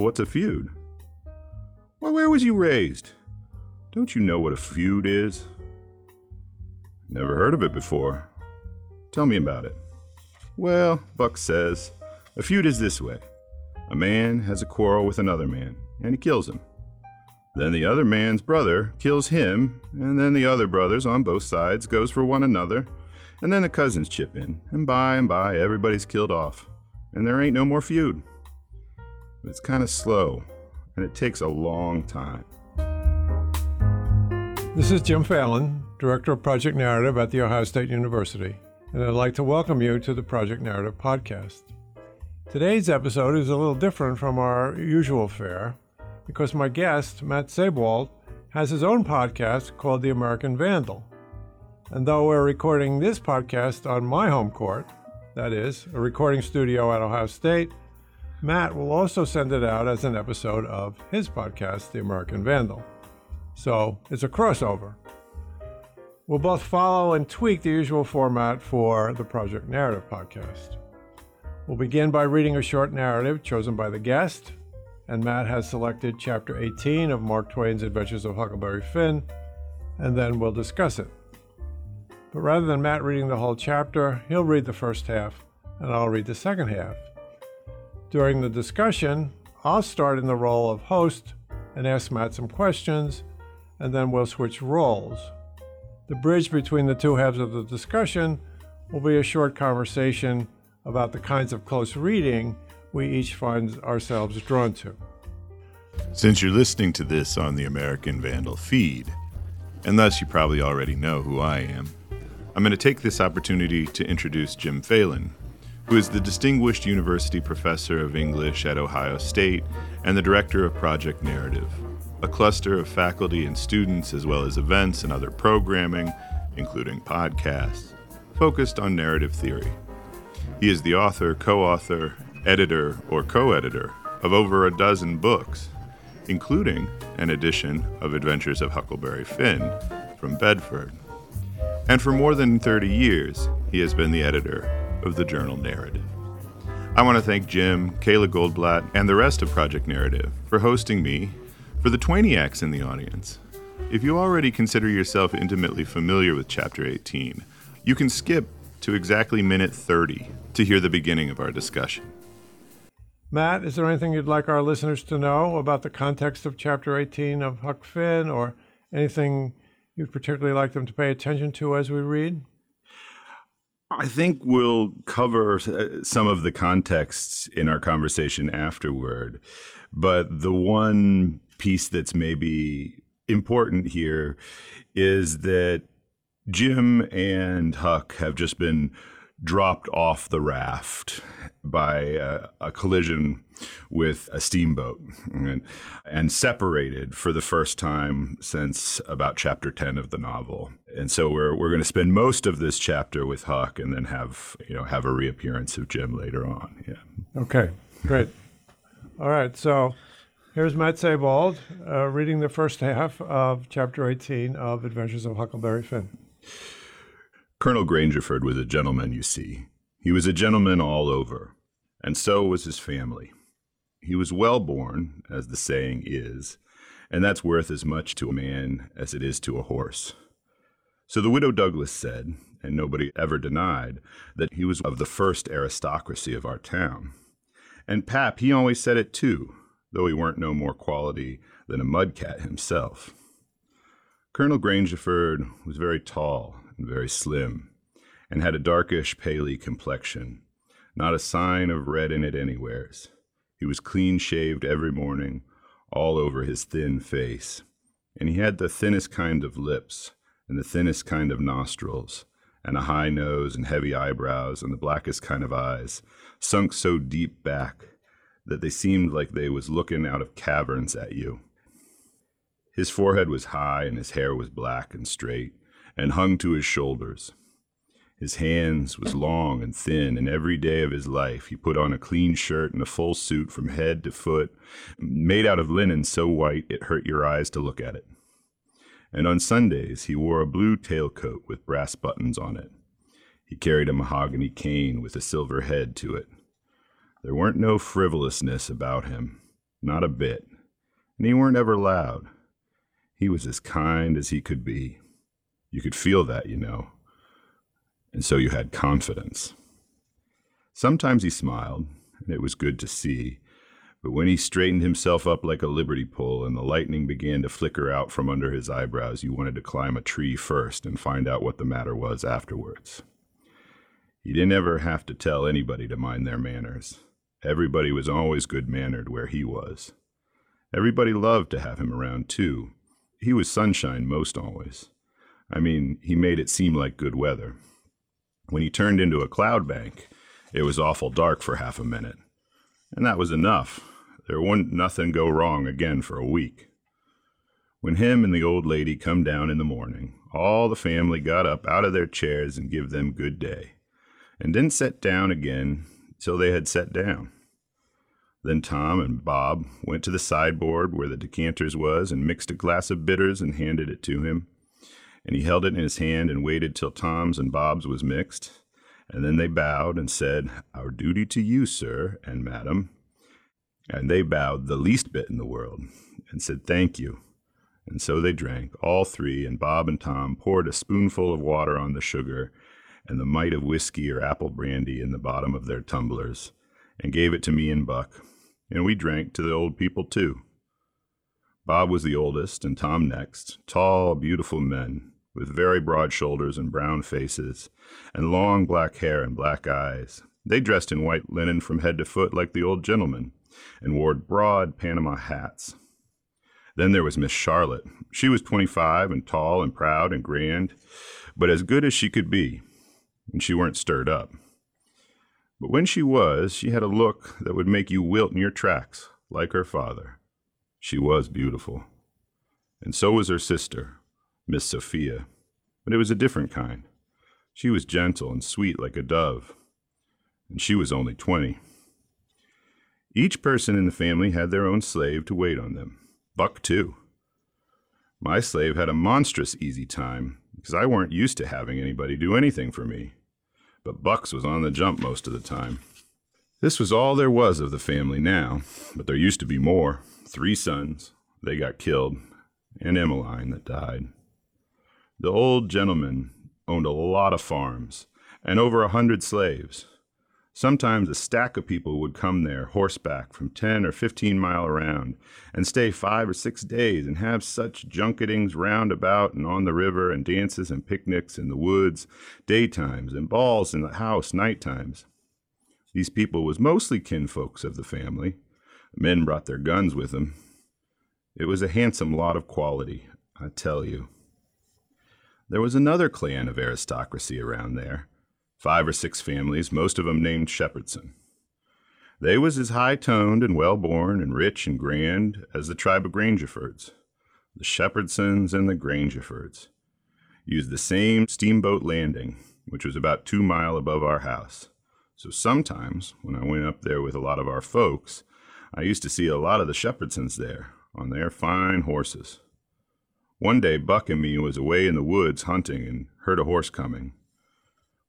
what's a feud? Well, where was you raised? Don't you know what a feud is? Never heard of it before. Tell me about it. Well, Buck says, a feud is this way a man has a quarrel with another man, and he kills him. Then the other man's brother kills him, and then the other brothers on both sides goes for one another, and then the cousins chip in, and by and by everybody's killed off, and there ain't no more feud. It's kind of slow, and it takes a long time. This is Jim Phelan, Director of Project Narrative at The Ohio State University, and I'd like to welcome you to the Project Narrative Podcast. Today's episode is a little different from our usual fare because my guest, Matt Seybold, has his own podcast called The American Vandal. And though we're recording this podcast on my home court, that is, a recording studio at Ohio State, Matt will also send it out as an episode of his podcast, The American Vandal. So it's a crossover. We'll both follow and tweak the usual format for the Project Narrative podcast. We'll begin by reading a short narrative chosen by the guest, and Matt has selected chapter 18 of Mark Twain's Adventures of Huckleberry Finn, and then we'll discuss it. But rather than Matt reading the whole chapter, he'll read the first half, and I'll read the second half. During the discussion, I'll start in the role of host and ask Matt some questions, and then we'll switch roles. The bridge between the two halves of the discussion will be a short conversation about the kinds of close reading we each find ourselves drawn to. Since you're listening to this on the American Vandal feed, and thus you probably already know who I am, I'm going to take this opportunity to introduce Jim Phelan, who is the Distinguished University Professor of English at Ohio State and the Director of Project Narrative, a cluster of faculty and students, as well as events and other programming, including podcasts, focused on narrative theory. He is the author, co author, editor, or co editor of over a dozen books, including an edition of Adventures of Huckleberry Finn from Bedford. And for more than 30 years, he has been the editor of the journal Narrative. I want to thank Jim, Kayla Goldblatt, and the rest of Project Narrative for hosting me, for the Twainiacs in the audience. If you already consider yourself intimately familiar with Chapter 18, you can skip to exactly minute 30 to hear the beginning of our discussion. Matt, is there anything you'd like our listeners to know about the context of Chapter 18 of Huck Finn or anything you'd particularly like them to pay attention to as we read? I think we'll cover uh, some of the contexts in our conversation afterward. But the one piece that's maybe important here is that Jim and Huck have just been dropped off the raft by a, a collision with a steamboat and, and, separated for the first time since about chapter 10 of the novel. And so we're, we're going to spend most of this chapter with Huck and then have, you know, have a reappearance of Jim later on. Yeah. Okay, great. All right. So here's Matt Seybold uh, reading the first half of chapter 18 of Adventures of Huckleberry Finn. Colonel Grangerford was a gentleman, you see. He was a gentleman all over, and so was his family. He was well born, as the saying is, and that's worth as much to a man as it is to a horse. So the widow Douglas said, and nobody ever denied, that he was of the first aristocracy of our town. And Pap, he always said it too, though he weren't no more quality than a mudcat himself. Colonel Grangerford was very tall and very slim, and had a darkish, paley complexion, not a sign of red in it anywheres. He was clean shaved every morning, all over his thin face, and he had the thinnest kind of lips, and the thinnest kind of nostrils, and a high nose and heavy eyebrows, and the blackest kind of eyes, sunk so deep back that they seemed like they was looking out of caverns at you. His forehead was high, and his hair was black and straight, and hung to his shoulders. His hands was long and thin, and every day of his life he put on a clean shirt and a full suit from head to foot, made out of linen so white it hurt your eyes to look at it. And on Sundays he wore a blue tailcoat with brass buttons on it. He carried a mahogany cane with a silver head to it. There weren't no frivolousness about him. not a bit. And he weren't ever loud. He was as kind as he could be. You could feel that, you know. And so you had confidence. Sometimes he smiled, and it was good to see. But when he straightened himself up like a liberty pole and the lightning began to flicker out from under his eyebrows, you wanted to climb a tree first and find out what the matter was afterwards. He didn't ever have to tell anybody to mind their manners. Everybody was always good mannered where he was. Everybody loved to have him around, too. He was sunshine most always. I mean, he made it seem like good weather. When he turned into a cloud bank, it was awful dark for half a minute. And that was enough. There wouldn't nothing go wrong again for a week. When him and the old lady come down in the morning, all the family got up out of their chairs and give them good day, and didn't set down again till they had set down. Then Tom and Bob went to the sideboard where the decanters was and mixed a glass of bitters and handed it to him, and he held it in his hand and waited till Tom's and Bob's was mixed. And then they bowed and said, Our duty to you, sir and madam. And they bowed the least bit in the world and said, Thank you. And so they drank, all three, and Bob and Tom poured a spoonful of water on the sugar and the mite of whiskey or apple brandy in the bottom of their tumblers, and gave it to me and Buck. And we drank to the old people, too. Bob was the oldest, and Tom next, tall, beautiful men, with very broad shoulders and brown faces, and long black hair and black eyes. They dressed in white linen from head to foot like the old gentlemen, and wore broad Panama hats. Then there was Miss Charlotte. She was twenty five and tall and proud and grand, but as good as she could be, and she weren't stirred up. But when she was, she had a look that would make you wilt in your tracks, like her father. She was beautiful. And so was her sister, Miss Sophia, but it was a different kind. She was gentle and sweet like a dove, and she was only twenty. Each person in the family had their own slave to wait on them. Buck, too. My slave had a monstrous easy time because I weren't used to having anybody do anything for me. But Bucks was on the jump most of the time. This was all there was of the family now, but there used to be more. Three sons. They got killed, and Emmeline that died. The old gentleman owned a lot of farms and over a hundred slaves. Sometimes a stack of people would come there horseback from 10 or 15 mile around and stay five or six days and have such junketings round about and on the river and dances and picnics in the woods, daytimes and balls in the house night times. These people was mostly kinfolks of the family. Men brought their guns with them. It was a handsome lot of quality, I tell you. There was another clan of aristocracy around there, five or six families, most of of 'em named Shepherdson. They was as high toned and well born and rich and grand as the tribe of Grangerfords. The Shepherdsons and the Grangerfords used the same steamboat landing, which was about two mile above our house. So sometimes, when I went up there with a lot of our folks, I used to see a lot of the Shepherdsons there on their fine horses. One day Buck and me was away in the woods hunting and heard a horse coming.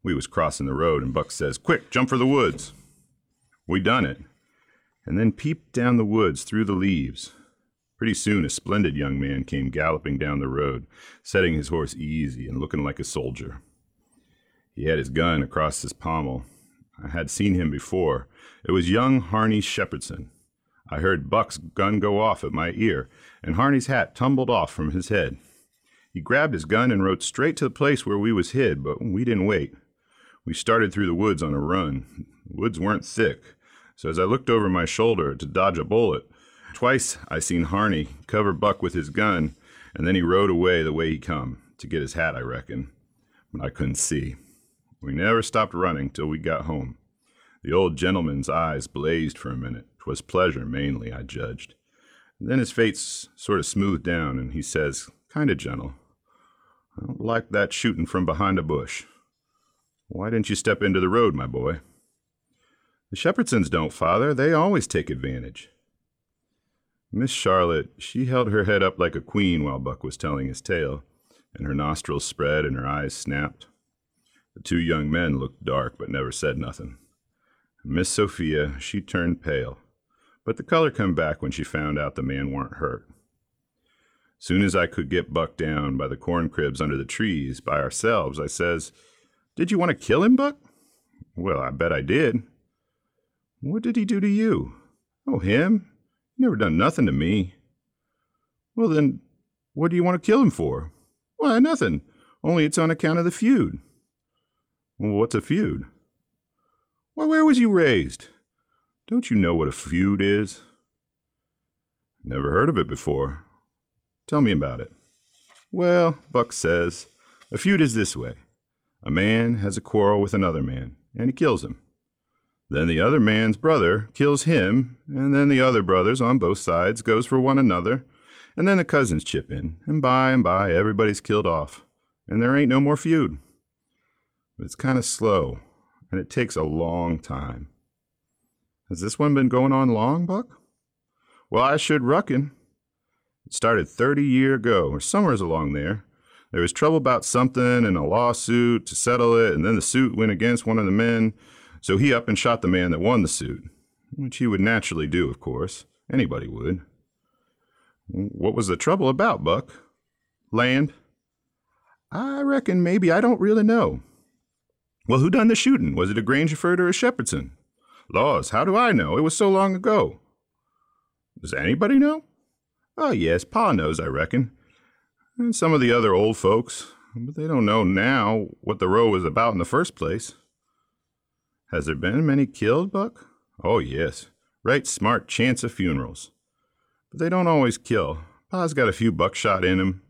We was crossing the road and Buck says, Quick, jump for the woods. We done it, and then peeped down the woods through the leaves. Pretty soon a splendid young man came galloping down the road, setting his horse easy and looking like a soldier. He had his gun across his pommel. I had seen him before. It was young Harney Shepherdson. I heard Buck's gun go off at my ear, and Harney's hat tumbled off from his head. He grabbed his gun and rode straight to the place where we was hid, but we didn't wait. We started through the woods on a run. The woods weren't thick, so as I looked over my shoulder to dodge a bullet, twice I seen Harney cover Buck with his gun, and then he rode away the way he come, to get his hat, I reckon. But I couldn't see. We never stopped running till we got home. The old gentleman's eyes blazed for a minute. 'Twas pleasure mainly, I judged. And then his face sort of smoothed down, and he says, kind of gentle, I don't like that shooting from behind a bush. Why didn't you step into the road, my boy? The Shepherdsons don't, father. They always take advantage. Miss Charlotte, she held her head up like a queen while Buck was telling his tale, and her nostrils spread and her eyes snapped. The two young men looked dark but never said nothing. Miss Sophia, she turned pale, but the color come back when she found out the man weren't hurt. Soon as I could get Buck down by the corn cribs under the trees by ourselves, I says, Did you want to kill him, Buck? Well, I bet I did. What did he do to you? Oh, him? He never done nothing to me. Well, then, what do you want to kill him for? Why, nothing. Only it's on account of the feud. Well, what's a feud? Why, where was you raised? Don't you know what a feud is? Never heard of it before. Tell me about it. Well, Buck says, a feud is this way. A man has a quarrel with another man, and he kills him. Then the other man's brother kills him, and then the other brothers on both sides goes for one another, and then the cousins chip in, and by and by everybody's killed off, and there ain't no more feud. But it's kind of slow, and it takes a long time. Has this one been going on long, Buck? Well, I should reckon. It started 30 year ago, or somewheres along there. There was trouble about something and a lawsuit to settle it, and then the suit went against one of the men, so he up and shot the man that won the suit, which he would naturally do, of course. Anybody would. What was the trouble about, Buck? Land? I reckon maybe I don't really know. Well, who done the shooting? Was it a Grangerford or a Shepherdson? Laws, how do I know? It was so long ago. Does anybody know? Oh, yes, Pa knows, I reckon. And some of the other old folks, but they don't know now what the row was about in the first place. Has there been many killed, Buck? Oh, yes. Right smart chance of funerals. But they don't always kill. Pa's got a few buckshot in him,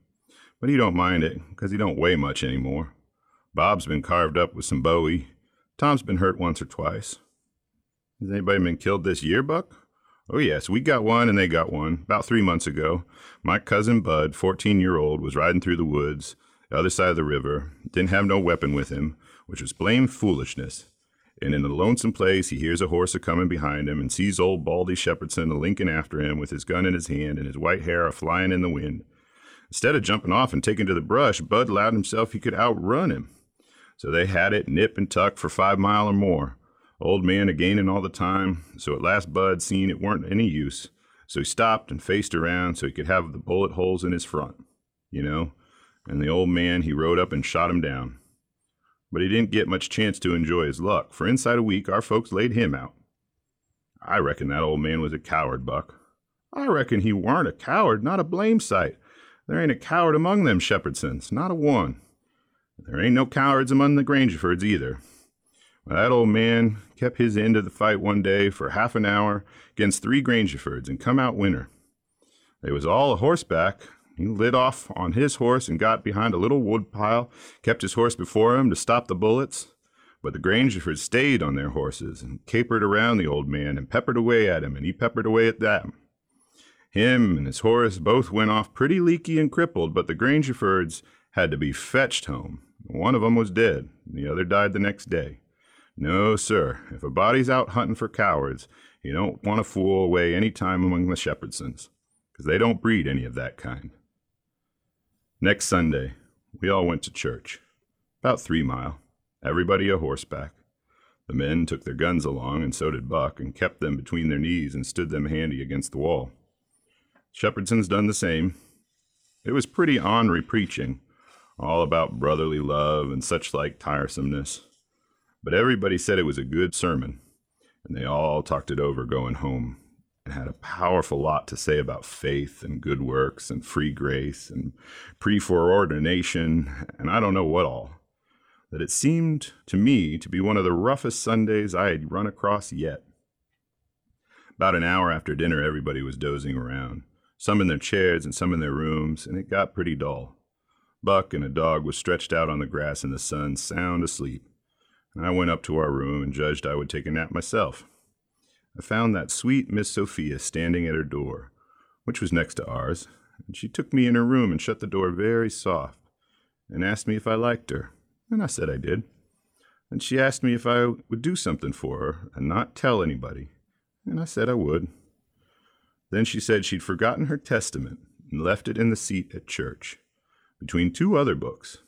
but he don't mind it, 'cause he don't weigh much anymore. Bob's been carved up with some bowie. Tom's been hurt once or twice. Has anybody been killed this year, Buck? Oh, yes, we got one and they got one, about three months ago. My cousin Bud, 14 year old, was riding through the woods, the other side of the river, didn't have no weapon with him, which was blame foolishness. And in a lonesome place, he hears a horse a coming behind him and sees old Baldy Shepherdson a linking after him with his gun in his hand and his white hair a flying in the wind. Instead of jumping off and taking to the brush, Bud allowed himself he could outrun him. So they had it nip and tuck for five mile or more. Old man a gaining all the time, so at last Bud seen it weren't any use, so he stopped and faced around so he could have the bullet holes in his front, you know, and the old man he rode up and shot him down. But he didn't get much chance to enjoy his luck, for inside a week our folks laid him out. I reckon that old man was a coward, Buck. I reckon he warn't a coward, not a blame sight. There ain't a coward among them Shepherdsons, not a one. There ain't no cowards among the Grangerfords either. Well, that old man kept his end of the fight one day for half an hour against three Grangerfords and come out winner. They was all a horseback. He lit off on his horse and got behind a little wood pile, kept his horse before him to stop the bullets. But the Grangerfords stayed on their horses and capered around the old man and peppered away at him, and he peppered away at them. Him and his horse both went off pretty leaky and crippled, but the Grangerfords had to be fetched home. One of 'em was dead, and the other died the next day. No, sir. If a body's out hunting for cowards, you don't want to fool away any time among the Shepherdsons, because they don't breed any of that kind. Next Sunday, we all went to church. About three mile. Everybody a horseback. The men took their guns along, and so did Buck, and kept them between their knees and stood them handy against the wall. Shepherdson's done the same. It was pretty ornery preaching, all about brotherly love and such like tiresomeness. But everybody said it was a good sermon, and they all talked it over going home and had a powerful lot to say about faith and good works and free grace and preforeordination and I don't know what all. That it seemed to me to be one of the roughest Sundays I had run across yet. About an hour after dinner, everybody was dozing around, some in their chairs and some in their rooms, and it got pretty dull. Buck and a dog was stretched out on the grass in the sun, sound asleep. And I went up to our room and judged I would take a nap myself. I found that sweet Miss Sophia standing at her door, which was next to ours, and she took me in her room and shut the door very soft, and asked me if I liked her, and I said I did. And she asked me if I would do something for her and not tell anybody, and I said I would. Then she said she'd forgotten her testament and left it in the seat at church, between two other books,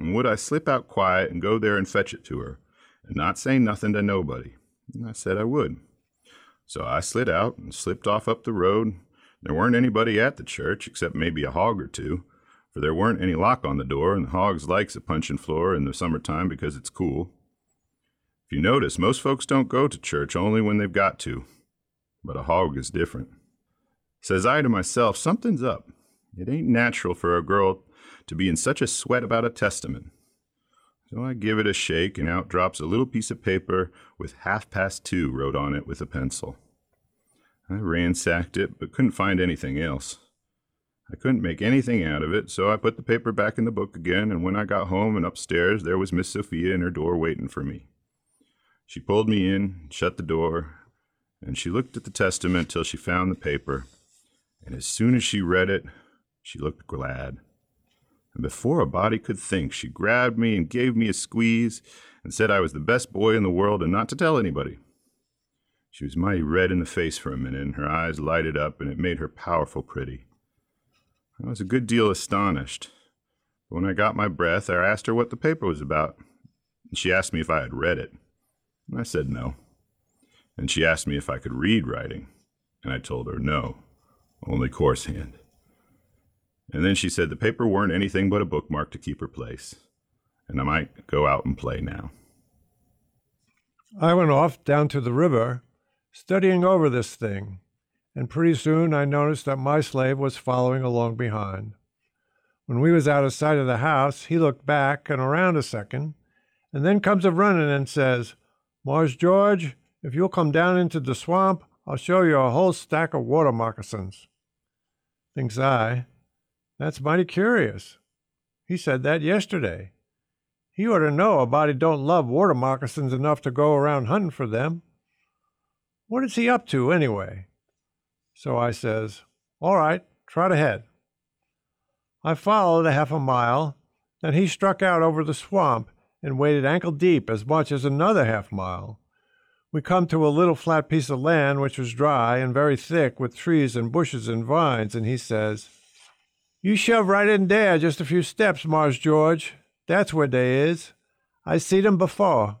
and would I slip out quiet and go there and fetch it to her, and not say nothing to nobody? And I said I would. So I slid out and slipped off up the road. There weren't anybody at the church except maybe a hog or two, for there weren't any lock on the door, and the hogs likes a punchin' floor in the summertime because it's cool. If you notice, most folks don't go to church only when they've got to, but a hog is different. Says I to myself, something's up. It ain't natural for a girl to be in such a sweat about a testament. So I give it a shake, and out drops a little piece of paper with half past two wrote on it with a pencil. I ransacked it, but couldn't find anything else. I couldn't make anything out of it, so I put the paper back in the book again, and when I got home and upstairs, there was Miss Sophia in her door waiting for me. She pulled me in, shut the door, and she looked at the testament till she found the paper, and as soon as she read it, she looked glad and before a body could think, she grabbed me and gave me a squeeze and said I was the best boy in the world and not to tell anybody. She was mighty red in the face for a minute, and her eyes lighted up, and it made her powerful pretty. I was a good deal astonished. But when I got my breath, I asked her what the paper was about, and she asked me if I had read it. And I said no. And she asked me if I could read writing, and I told her no, only coarse hand. And then she said the paper weren't anything but a bookmark to keep her place, and I might go out and play now. I went off down to the river, studying over this thing, and pretty soon I noticed that my slave was following along behind. When we was out of sight of the house, he looked back and around a second, and then comes a running and says, Mars George, if you'll come down into the swamp, I'll show you a whole stack of water moccasins. Thinks I, that's mighty curious. He said that yesterday. He ought to know a body don't love water moccasins enough to go around hunting for them. What is he up to, anyway? So I says, All right, trot ahead. I followed a half a mile, then he struck out over the swamp and waded ankle deep as much as another half mile. We come to a little flat piece of land which was dry and very thick with trees and bushes and vines, and he says, you shove right in there just a few steps, Mars George. That's where they is. I seed 'em before.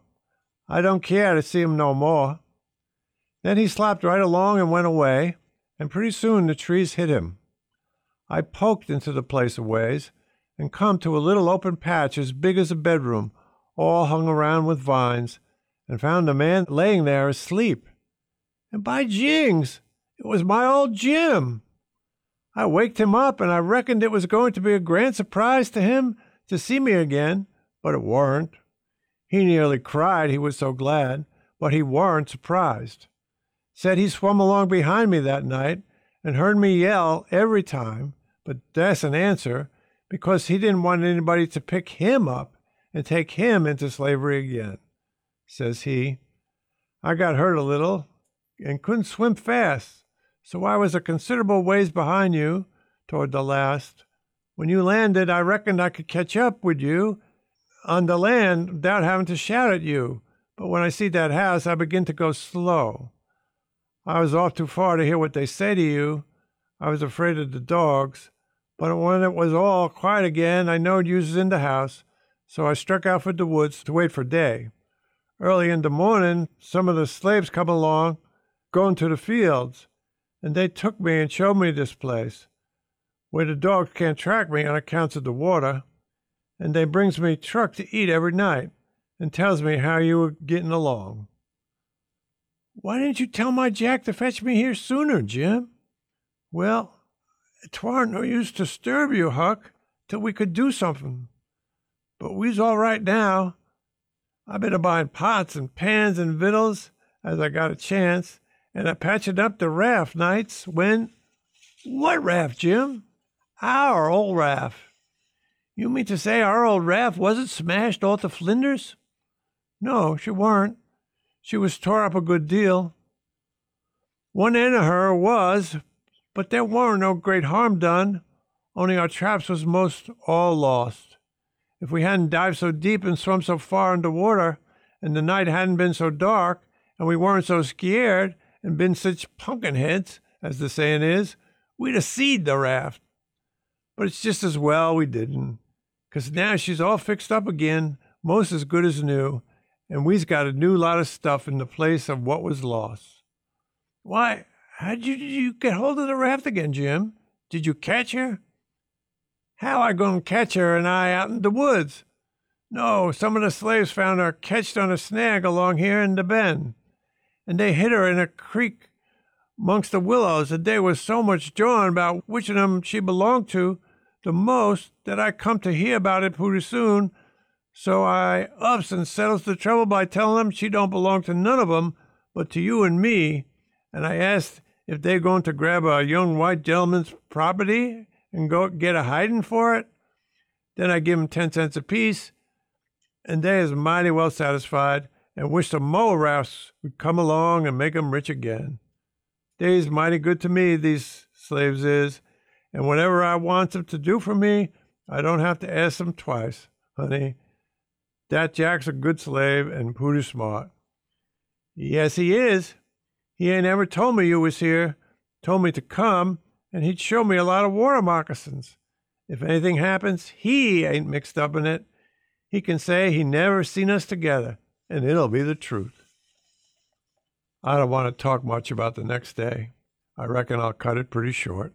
I don't care to see 'em no more. Then he slopped right along and went away, and pretty soon the trees hit him. I poked into the place a ways and come to a little open patch as big as a bedroom, all hung around with vines, and found a man laying there asleep. And by jings, it was my old Jim. I waked him up, and I reckoned it was going to be a grand surprise to him to see me again, but it warn't. He nearly cried, he was so glad, but he warn't surprised. Said he swum along behind me that night and heard me yell every time, but that's an answer, because he didn't want anybody to pick him up and take him into slavery again. Says he, I got hurt a little and couldn't swim fast, so I was a considerable ways behind you toward the last. When you landed, I reckoned I could catch up with you on the land without having to shout at you. But when I see that house, I begin to go slow. I was off too far to hear what they say to you. I was afraid of the dogs. But when it was all quiet again, I knowed you was in the house, so I struck out for the woods to wait for day. Early in the morning, some of the slaves come along, going to the fields and they took me and showed me this place where the dogs can't track me on account of the water, and they brings me truck to eat every night and tells me how you were getting along. Why didn't you tell my Jack to fetch me here sooner, Jim? Well, twarn't no use to disturb you, Huck, till we could do something. But we's all right now. I been a buying pots and pans and victuals as I got a chance, and a patching up the raft nights when. What raft, Jim? Our old raft. You mean to say our old raft wasn't smashed all to flinders? No, she weren't. She was tore up a good deal. One end of her was, but there weren't no great harm done, only our traps was most all lost. If we hadn't dived so deep and swum so far under water, and the night hadn't been so dark, and we weren't so scared, and been such punkin heads, as the saying is, we'd have seed the raft. But it's just as well we didn't, 'cause now she's all fixed up again, most as good as new, and we's got a new lot of stuff in the place of what was lost. Why, how did you, did you get hold of the raft again, Jim? Did you catch her? How I to catch her and I out in the woods? No, some of the slaves found her catched on a snag along here in the bend, and they hid her in a creek amongst the willows, and they was so much jawing about which of them she belonged to the most that I come to hear about it pretty soon. So I ups and settles the trouble by telling them she don't belong to none of 'em, but to you and me. And I asked if they going to grab a young white gentleman's property and go get a hiding for it. Then I give 'em ten cents apiece, and they is mighty well satisfied and wish the mole would come along and make 'em rich again. They's mighty good to me, these slaves is, and whatever I wants 'em to do for me, I don't have to ask 'em twice, honey. Dat Jack's a good slave and pooty smart. Yes, he is. He ain't ever told me you was here. Told me to come, and he'd show me a lot of water moccasins. If anything happens, he ain't mixed up in it. He can say he never seen us together, and it'll be the truth. I don't want to talk much about the next day. I reckon I'll cut it pretty short.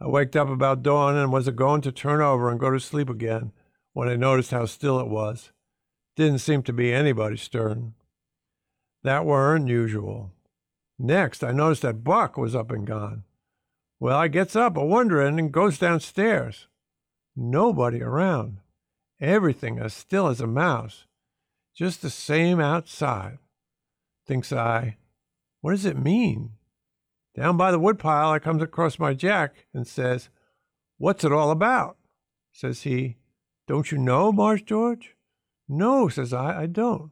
I waked up about dawn and was a going to turn over and go to sleep again when I noticed how still it was. Didn't seem to be anybody stirring. That were unusual. Next, I noticed that Buck was up and gone. Well, I gets up a wondering and goes downstairs. Nobody around. Everything as still as a mouse. Just the same outside. Thinks I, what does it mean? Down by the woodpile, I comes across my Jack and says, What's it all about? Says he, Don't you know, Marse George? No, says I, I don't.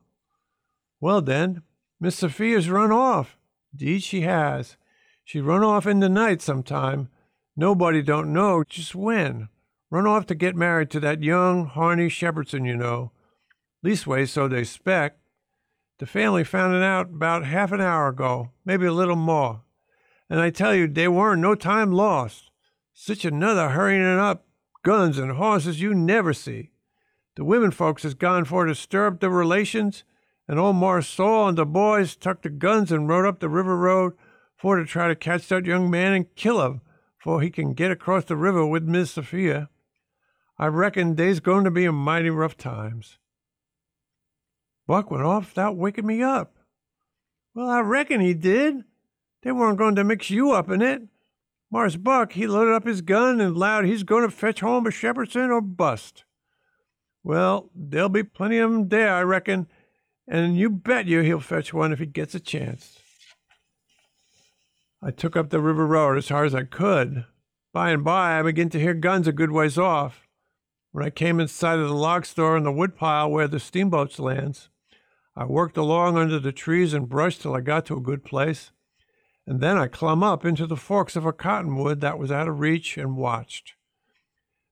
Well then, Miss Sophia's run off. Deed she has. She run off in the night sometime. Nobody don't know just when. Run off to get married to that young Harney Shepherdson, you know. Leastways, so they spec. The family found it out about half an hour ago, maybe a little more. And I tell you, they weren't no time lost. Such another hurrying up, guns and horses you never see. The women folks has gone for to stir up the relations, and old Marse Saul and the boys tucked the guns and rode up the river road for to try to catch that young man and kill him, for he can get across the river with Miss Sophia. I reckon they's going to be a mighty rough times. Buck went off without waking me up. Well, I reckon he did. They weren't going to mix you up in it. Mars Buck, he loaded up his gun and allowed he's going to fetch home a Shepherdson or bust. Well, there'll be plenty of 'em there, I reckon, and you bet you he'll fetch one if he gets a chance. I took up the river road as hard as I could. By and by, I began to hear guns a good ways off. When I came in sight of the log store and the woodpile where the steamboats lands, I worked along under the trees and brush till I got to a good place and then I clumb up into the forks of a cottonwood that was out of reach and watched.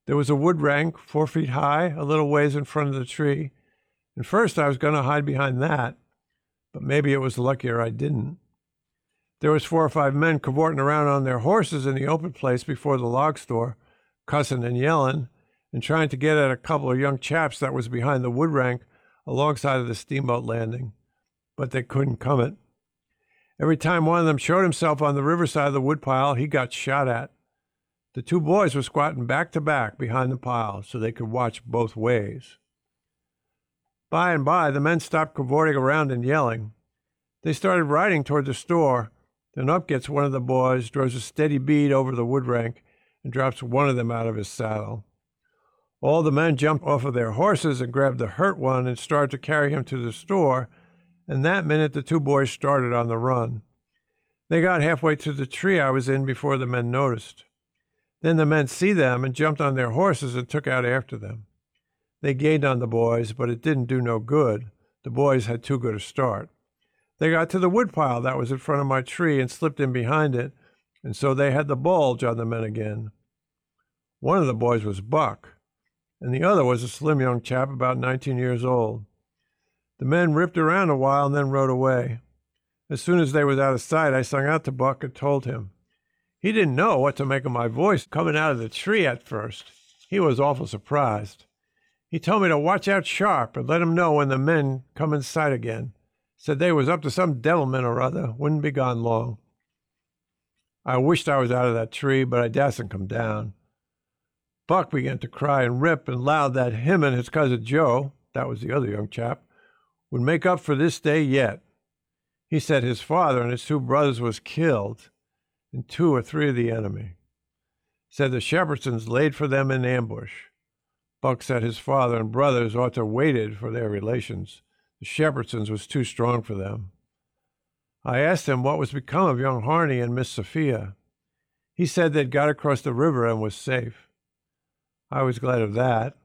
There was a wood rank four feet high, a little ways in front of the tree, and first I was going to hide behind that, but maybe it was luckier I didn't. There was four or five men cavorting around on their horses in the open place before the log store, cussing and yelling, and trying to get at a couple of young chaps that was behind the wood rank alongside of the steamboat landing, but they couldn't come it. Every time one of them showed himself on the riverside of the woodpile, he got shot at. The two boys were squatting back to back behind the pile so they could watch both ways. By and by, the men stopped cavorting around and yelling. They started riding toward the store. Then up gets one of the boys, draws a steady bead over the wood rank, and drops one of them out of his saddle. All the men jumped off of their horses and grabbed the hurt one and started to carry him to the store and that minute the two boys started on the run. They got halfway to the tree I was in before the men noticed. Then the men see them and jumped on their horses and took out after them. They gained on the boys, but it didn't do no good. The boys had too good a start. They got to the woodpile that was in front of my tree and slipped in behind it, and so they had the bulge on the men again. One of the boys was Buck, and the other was a slim young chap about 19 years old. The men ripped around a while and then rode away. As soon as they was out of sight, I sung out to Buck and told him. He didn't know what to make of my voice coming out of the tree at first. He was awful surprised. He told me to watch out sharp and let him know when the men come in sight again. Said they was up to some devilment or other, wouldn't be gone long. I wished I was out of that tree, but I dasn't come down. Buck began to cry and rip and loud that him and his cousin Joe, that was the other young chap, would make up for this day yet. He said his father and his two brothers was killed, and two or three of the enemy. Said the Shepherdsons laid for them in ambush. Buck said his father and brothers ought to waited for their relations. The Shepherdsons was too strong for them. I asked him what was become of young Harney and Miss Sophia. He said they'd got across the river and was safe. I was glad of that,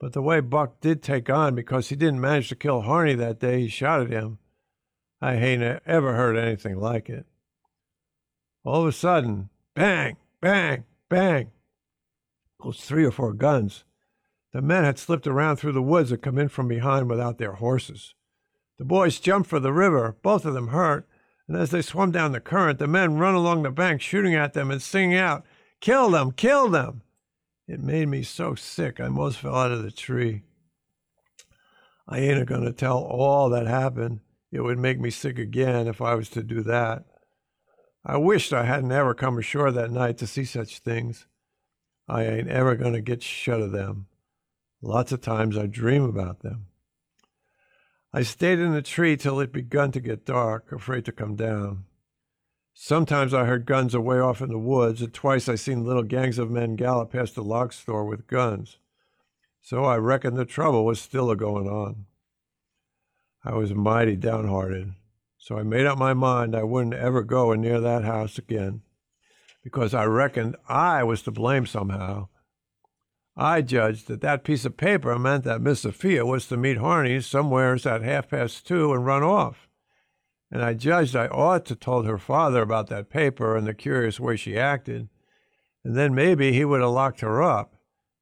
but the way Buck did take on because he didn't manage to kill Harney that day he shot at him, I ain't ever heard anything like it. All of a sudden, bang, bang, bang, goes three or four guns. The men had slipped around through the woods and come in from behind without their horses. The boys jumped for the river, both of them hurt, and as they swam down the current, the men run along the bank shooting at them and singing out, Kill them! Kill them! It made me so sick I most fell out of the tree. I ain't going to tell all that happened. It would make me sick again if I was to do that. I wished I hadn't ever come ashore that night to see such things. I ain't ever going to get shut of them. Lots of times I dream about them. I stayed in the tree till it begun to get dark, afraid to come down. Sometimes I heard guns away off in the woods, and twice I seen little gangs of men gallop past the log store with guns. So I reckoned the trouble was still a going on. I was mighty downhearted, so I made up my mind I wouldn't ever go near that house again, because I reckoned I was to blame somehow. I judged that that piece of paper meant that Miss Sophia was to meet Harney's somewheres at half past two and run off and I judged I ought to told her father about that paper and the curious way she acted, and then maybe he would have locked her up,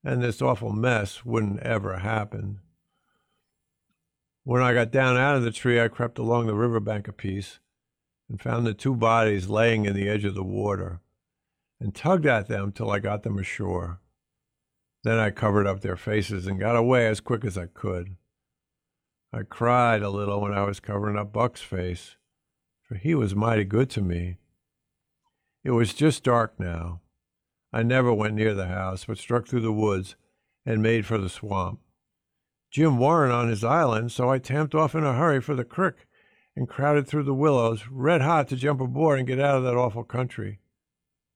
and this awful mess wouldn't ever happen. When I got down out of the tree, I crept along the river bank a piece and found the two bodies laying in the edge of the water and tugged at them till I got them ashore. Then I covered up their faces and got away as quick as I could. I cried a little when I was covering up Buck's face for he was mighty good to me. It was just dark now. I never went near the house, but struck through the woods and made for the swamp. Jim warn't on his island, so I tamped off in a hurry for the crick and crowded through the willows, red hot to jump aboard and get out of that awful country.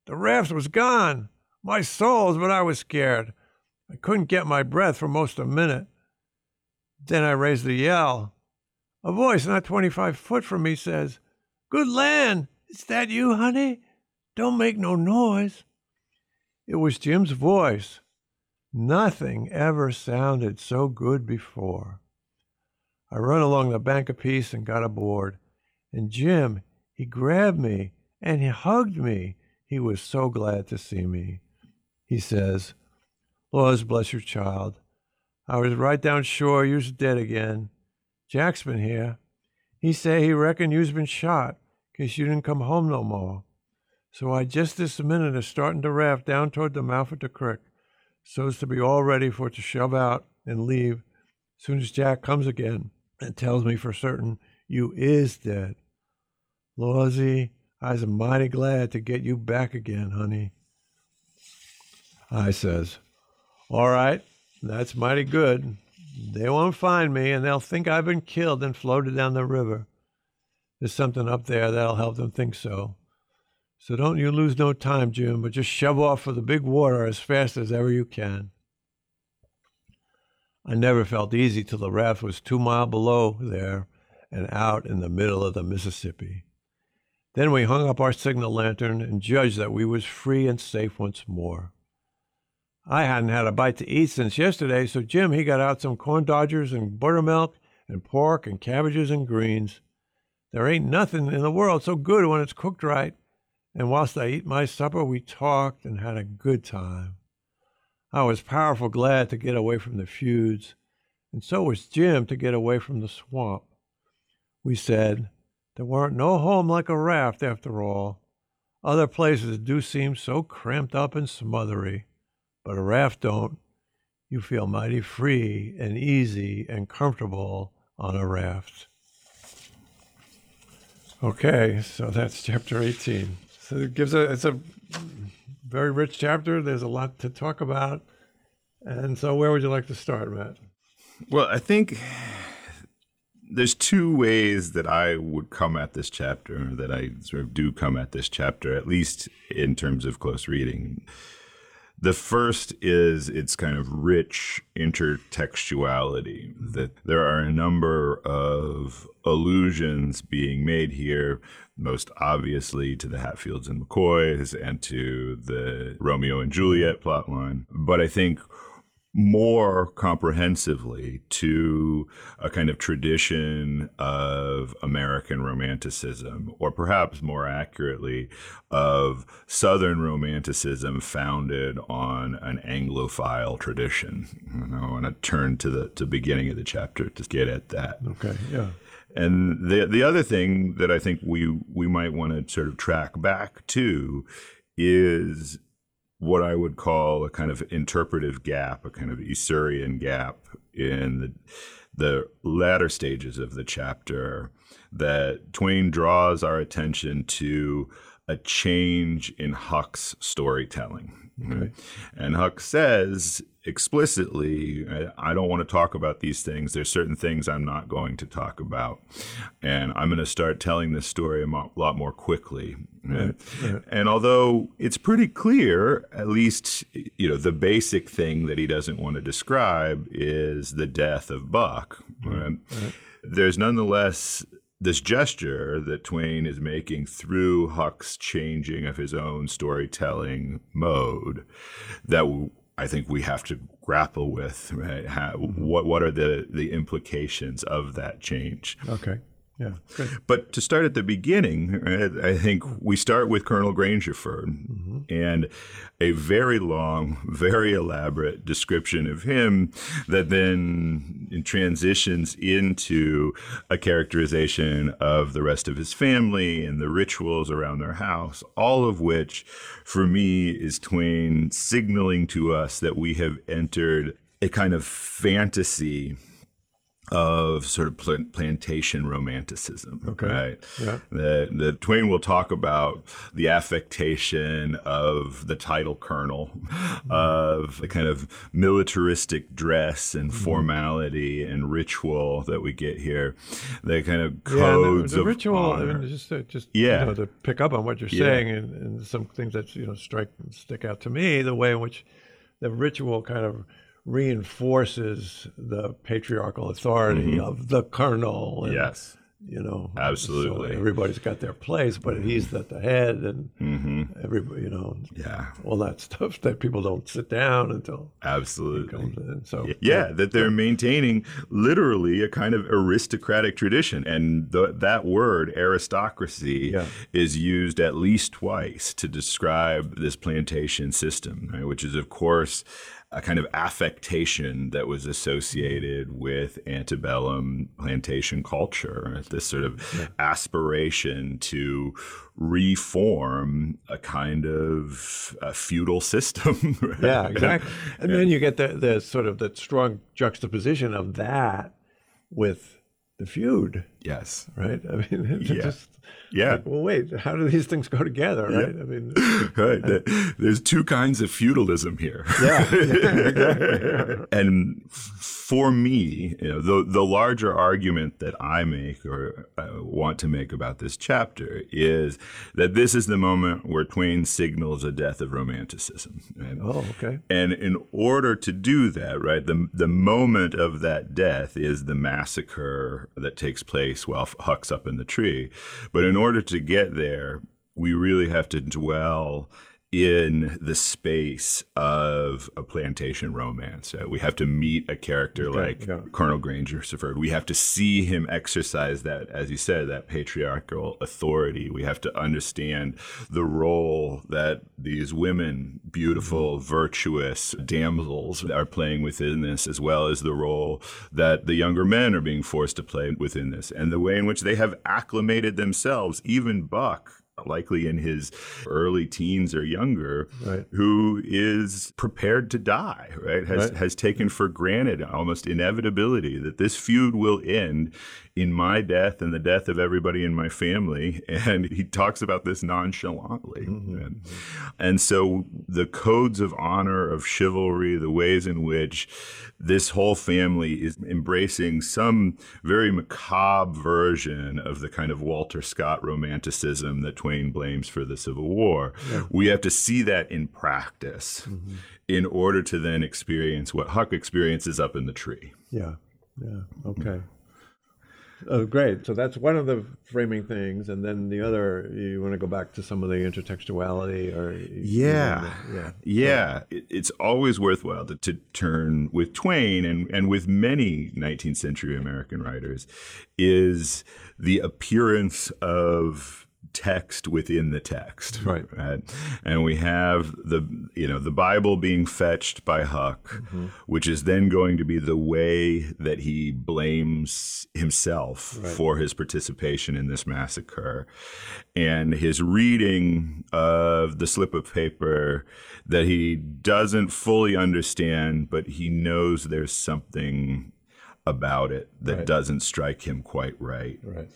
The raft was gone. My souls, but I was scared. I couldn't get my breath for most a minute. Then I raised a yell. A voice not twenty five foot from me says, Good land! Is that you, honey? Don't make no noise. It was Jim's voice. Nothing ever sounded so good before. I run along the bank a piece and got aboard. And Jim, he grabbed me and he hugged me. He was so glad to see me. He says, Laws bless your child. I was right down shore, you's dead again. Jack's been here. He say he reckon you's been shot, case you didn't come home no more. So I just this minute is starting to raft down toward the mouth of the creek, so's to be all ready for it to shove out and leave soon as Jack comes again and tells me for certain you is dead. Lawsy, I's mighty glad to get you back again, honey. I says, All right, that's mighty good. They won't find me, and they'll think I've been killed and floated down the river. There's something up there that'll help them think so. So don't you lose no time, Jim, but just shove off for the big water as fast as ever you can. I never felt easy till the raft was two mile below there and out in the middle of the Mississippi. Then we hung up our signal lantern and judged that we was free and safe once more. I hadn't had a bite to eat since yesterday, so Jim he got out some corn dodgers and buttermilk and pork and cabbages and greens. There ain't nothing in the world so good when it's cooked right. And whilst I eat my supper, we talked and had a good time. I was powerful glad to get away from the feuds, and so was Jim to get away from the swamp. We said, there weren't no home like a raft after all. Other places do seem so cramped up and smothery but a raft don't. You feel mighty free and easy and comfortable on a raft. Okay, so that's chapter 18. So it gives a it's a very rich chapter. There's a lot to talk about. And so where would you like to start, Matt? Well, I think there's two ways that I would come at this chapter, that I sort of do come at this chapter, at least in terms of close reading. The first is its kind of rich intertextuality, that there are a number of allusions being made here, most obviously to the Hatfields and McCoys and to the Romeo and Juliet plotline. But I think more comprehensively to a kind of tradition of American romanticism, or perhaps more accurately, of Southern romanticism founded on an Anglophile tradition. And I want to turn to the to beginning of the chapter to get at that. Okay, yeah. And the the other thing that I think we we might want to sort of track back to is what I would call a kind of interpretive gap, a kind of Iserian gap in the, the latter stages of the chapter that Twain draws our attention to a change in Huck's storytelling. Okay. And Huck says explicitly, I don't want to talk about these things. There's certain things I'm not going to talk about. And I'm going to start telling this story a lot more quickly. Right. Right. And although it's pretty clear, at least, you know, the basic thing that he doesn't want to describe is the death of Buck. Mm-hmm. Right? There's nonetheless this gesture that Twain is making through Huck's changing of his own storytelling mode that I think we have to grapple with. Right? How, what what are the the implications of that change? Okay. Yeah. Good. But to start at the beginning, I think we start with Colonel Grangerford mm-hmm. and a very long, very elaborate description of him that then transitions into a characterization of the rest of his family and the rituals around their house, all of which, for me, is Twain signaling to us that we have entered a kind of fantasy of sort of plantation romanticism. Okay. Right. Yeah. The, the Twain will talk about the affectation of the title colonel, mm-hmm. of the kind of militaristic dress and mm-hmm. formality and ritual that we get here. The kind of codes yeah, the, the of ritual. honor. I mean, just to, just yeah. You know, to pick up on what you're Yeah. saying and, and some things that you know strike stick out to me, the way in which the ritual kind of reinforces the patriarchal authority of the colonel. And, Mm-hmm. Yes. You know, Absolutely. so everybody's got their place, but he's at the head, and hmm everybody, you know, Yeah. all that stuff that people don't sit down until he Absolutely. comes in. So Yeah, that they're maintaining literally a kind of aristocratic tradition. And the, that word, aristocracy, Yeah. is used at least twice to describe this plantation system, right, which is, of course, a kind of affectation that was associated with antebellum plantation culture, this sort of aspiration to reform a kind of a feudal system. right? Yeah, exactly. And then you get the, the sort of the strong juxtaposition of that with the feud, Yes. right? I mean, Yeah. just Yeah. like, well, wait, how do these things go together, right? I mean, right. The- There's two kinds of feudalism here. yeah, yeah, exactly. and for me, you know, the the larger argument that I make or uh, want to make about this chapter is that this is the moment where Twain signals a death of romanticism. right? Oh, okay. And in order to do that, right, the the moment of that death is the massacre that takes place while Huck's up in the tree. But in order to get there, we really have to dwell in the space of a plantation romance. Uh, we have to meet a character like yeah. Colonel Grangerford. We have to see him exercise that, as you said, that patriarchal authority. We have to understand the role that these women, beautiful, virtuous damsels, are playing within this, as well as the role that the younger men are being forced to play within this, and the way in which they have acclimated themselves, even Buck likely in his early teens or younger, Right. who is prepared to die, right? Has Right. has taken for granted almost inevitability that this feud will end in my death and the death of everybody in my family. And he talks about this nonchalantly. Mm-hmm. And, and so the codes of honor, of chivalry, the ways in which this whole family is embracing some very macabre version of the kind of Walter Scott romanticism that Twain blames for the Civil War. Yeah. We have to see that in practice mm-hmm. in order to then experience what Huck experiences up in the tree. Yeah, yeah, okay. Oh, great. So that's one of the framing things, and then the other, you want to go back to some of the intertextuality, or yeah, yeah, yeah. it's always worthwhile to, to, turn with Twain and and with many 19th century American writers, is the appearance of text within the text. Right. right. And we have the you know the Bible being fetched by Huck, mm-hmm. which is then going to be the way that he blames himself right. for his participation in this massacre. And his reading of the slip of paper that he doesn't fully understand, but he knows there's something about it that right. doesn't strike him quite right. Right.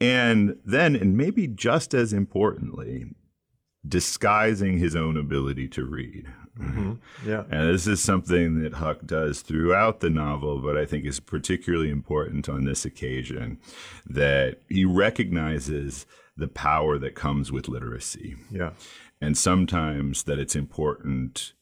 And then, and maybe just as importantly, disguising his own ability to read. Mm-hmm. Yeah. And this is something that Huck does throughout the novel, but I think is particularly important on this occasion that he recognizes the power that comes with literacy. Yeah. And sometimes that it's important,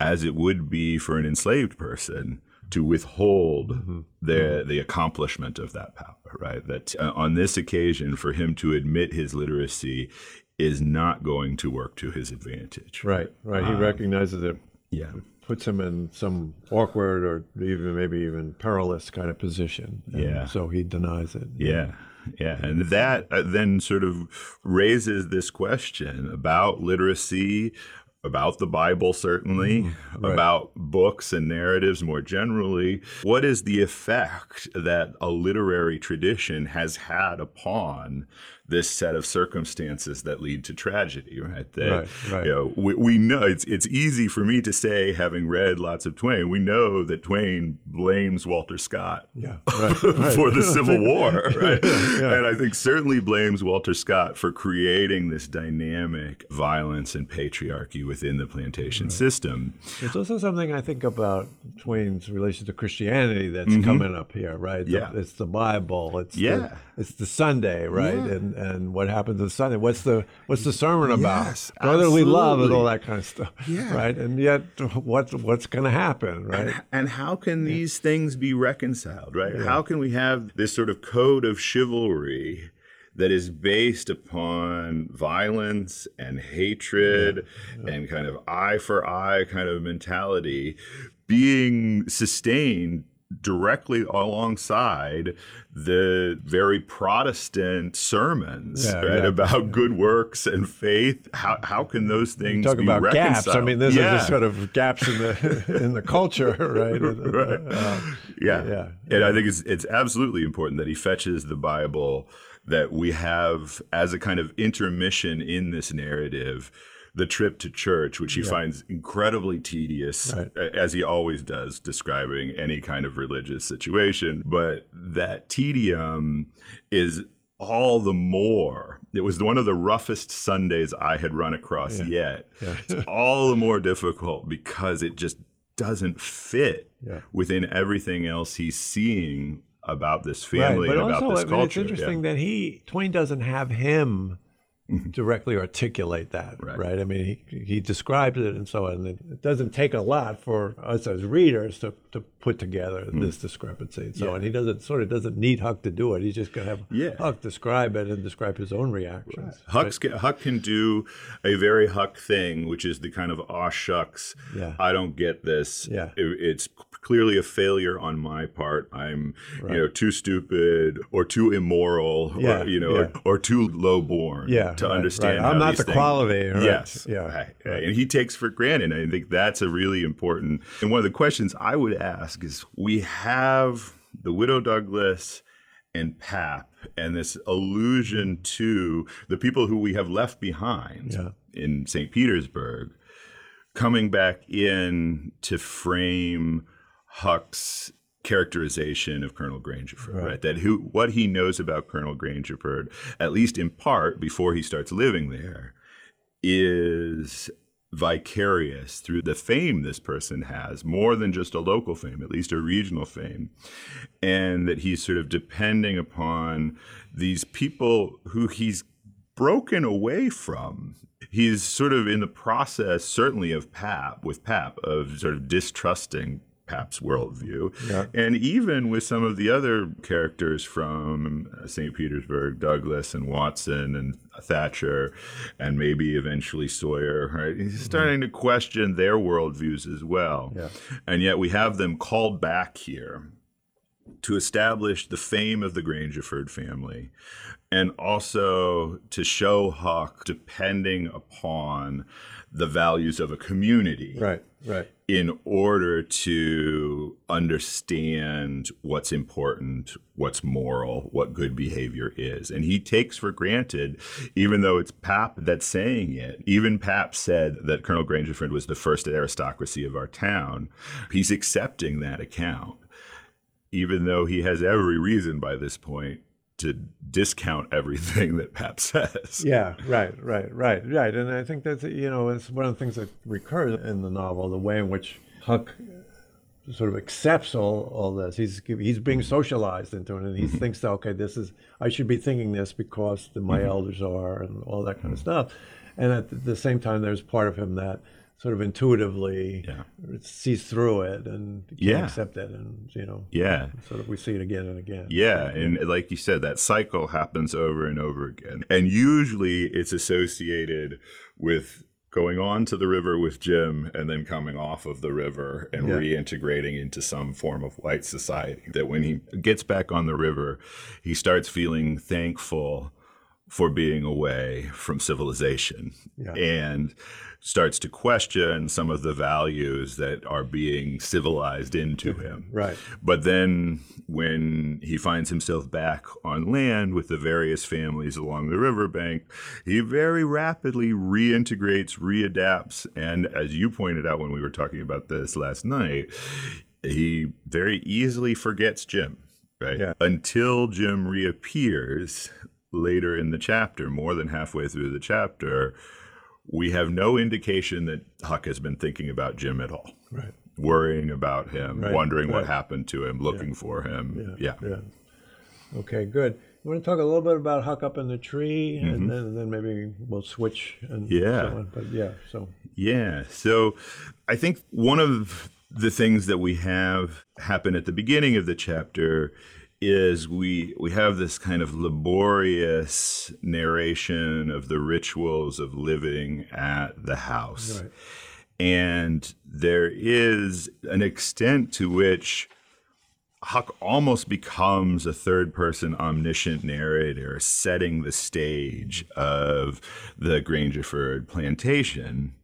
as it would be for an enslaved person, to withhold mm-hmm. the mm-hmm. the accomplishment of that power, right? That uh, on this occasion, for him to admit his literacy is not going to work to his advantage. Right, right. He um, recognizes it. Yeah. Puts him in some awkward or even maybe even perilous kind of position. yeah. So he denies it. Yeah. Yeah, and that uh, then sort of raises this question about literacy, about the Bible, certainly, mm-hmm. right. about books and narratives more generally. What is the effect that a literary tradition has had upon this set of circumstances that lead to tragedy, right? That, right, right. You know, we, we know it's it's easy for me to say, having read lots of Twain, we know that Twain blames Walter Scott yeah, right, for the Civil War, right? yeah. And I think certainly blames Walter Scott for creating this dynamic violence and patriarchy within the plantation system. It's also something I think about Twain's relation to Christianity that's mm-hmm. coming up here, right? Yeah. it's the Bible. It's yeah. The, it's the Sunday, right? Yeah. And and what happens on Sunday. What's the what's the sermon about? Yes, Brotherly love and all that kind of stuff. Yeah. Right. And yet, what what's going to happen? Right. And, and how can yeah. these things be reconciled? Right. Yeah. How can we have this sort of code of chivalry? that is based upon violence and hatred yeah, yeah. and kind of eye for eye kind of mentality being sustained directly alongside the very Protestant sermons yeah, right, yeah. about good works and faith. How, how can those things talk about reconciled? gaps? I mean, there's yeah. just sort of gaps in the in the culture, right? right. Uh, yeah. yeah, and I think it's it's absolutely important that he fetches the Bible that we have as a kind of intermission in this narrative the trip to church, which he yeah. finds incredibly tedious, right. as he always does, describing any kind of religious situation. But that tedium is all the more. It was one of the roughest Sundays I had run across yeah. yet. Yeah. it's all the more difficult because it just doesn't fit within everything else he's seeing about this family right. and about also, this I mean, culture. It's interesting that he Twain doesn't have him Mm-hmm. directly articulate that, right. right? I mean, he, he describes it and so on. It doesn't take a lot for us as readers to, to put together mm. this discrepancy and so yeah. on. He doesn't sort of doesn't need Huck to do it. He's just going to have yeah. Huck describe it and describe his own reactions. Right. Huck's, right? Huck can do a very Huck thing, which is the kind of aw shucks, yeah. I don't get this. Yeah. It, it's clearly a failure on my part. I'm right. you know too stupid or too immoral yeah. or you know or, or, too low born yeah, to understand. I'm not the things. quality. Right? Yes. Yeah. Right. And he takes for granted. I think that's a really important. And one of the questions I would ask is: We have the widow Douglas and Pap, and this allusion to the people who we have left behind yeah. in St. Petersburg, coming back in to frame Huck's characterization of Colonel Grangerford, right. right? That who what he knows about Colonel Grangerford, at least in part before he starts living there, is vicarious through the fame this person has, more than just a local fame, at least a regional fame, and that he's sort of depending upon these people who he's broken away from. He's sort of in the process, certainly of Pap, with Pap, of sort of distrusting Pap's worldview. Yeah. And even with some of the other characters from St. Petersburg, Douglas and Watson and Thatcher, and maybe eventually Sawyer, right? He's mm-hmm. starting to question their worldviews as well. Yeah. And yet we have them called back here to establish the fame of the Grangerford family and also to show Huck depending upon the values of a community. Right, right. In order to understand what's important, what's moral, what good behavior is. And he takes for granted, even though it's Pap that's saying it, even Pap said that Colonel Grangerford was the first aristocracy of our town. He's accepting that account, even though he has every reason by this point to discount everything that Pap says. Yeah, right, right, right, right. And I think that's you know it's one of the things that recurs in the novel, the way in which Huck sort of accepts all, all this. He's he's being socialized into it, and he mm-hmm. thinks okay, this is I should be thinking this because the, my mm-hmm. elders are, and all that kind of stuff. And at the same time, there's part of him that sort of intuitively yeah. sees through it and can yeah. accept it and you know yeah sort of we see it again and again yeah and like you said that cycle happens over and over again and usually it's associated with going on to the river with Jim and then coming off of the river and yeah. reintegrating into some form of white society that when he gets back on the river he starts feeling thankful for being away from civilization yeah. and starts to question some of the values that are being civilized into him. Right. But then when he finds himself back on land with the various families along the riverbank, he very rapidly reintegrates, readapts, and as you pointed out when we were talking about this last night, he very easily forgets Jim. Right. Yeah. Until Jim reappears later in the chapter, more than halfway through the chapter, we have no indication that Huck has been thinking about Jim at all. Right. Worrying about him, right. wondering right. what happened to him, looking yeah. for him. Yeah. yeah. yeah. Okay, good. You want to talk a little bit about Huck up in the tree, mm-hmm. and, then, and, then, maybe we'll switch and yeah. So on. But yeah, so yeah. So I think one of the things that we have happen at the beginning of the chapter is we we have this kind of laborious narration of the rituals of living at the house. Right. And there is an extent to which Huck almost becomes a third person omniscient narrator, setting the stage of the Grangerford plantation.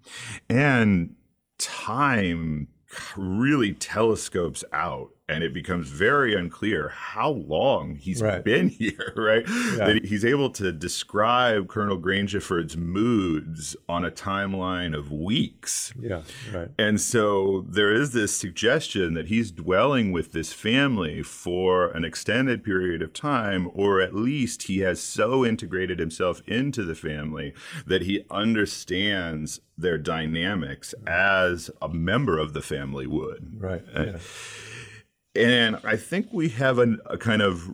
And time really telescopes out and it becomes very unclear how long he's right. been here, right? Yeah. That he's able to describe Colonel Grangerford's moods on a timeline of weeks. Yeah, right. And so there is this suggestion that he's dwelling with this family for an extended period of time, or at least he has so integrated himself into the family that he understands their dynamics as a member of the family would. Right. Uh, yeah. And I think we have an, a kind of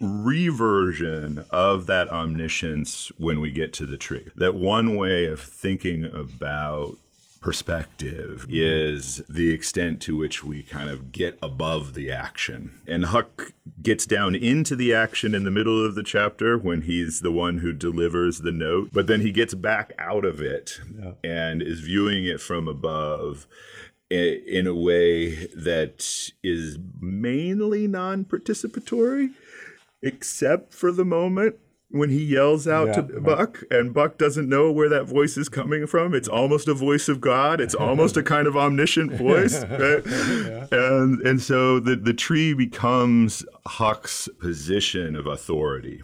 reversion of that omniscience when we get to the tree. That one way of thinking about perspective is the extent to which we kind of get above the action. And Huck gets down into the action in the middle of the chapter when he's the one who delivers the note, but then he gets back out of it yeah. and is viewing it from above in a way that is mainly non participatory, except for the moment when he yells out yeah, to Buck, and Buck doesn't know where that voice is coming from. It's almost a voice of God. It's almost a kind of omniscient voice, right? yeah. and and so the the tree becomes Huck's position of authority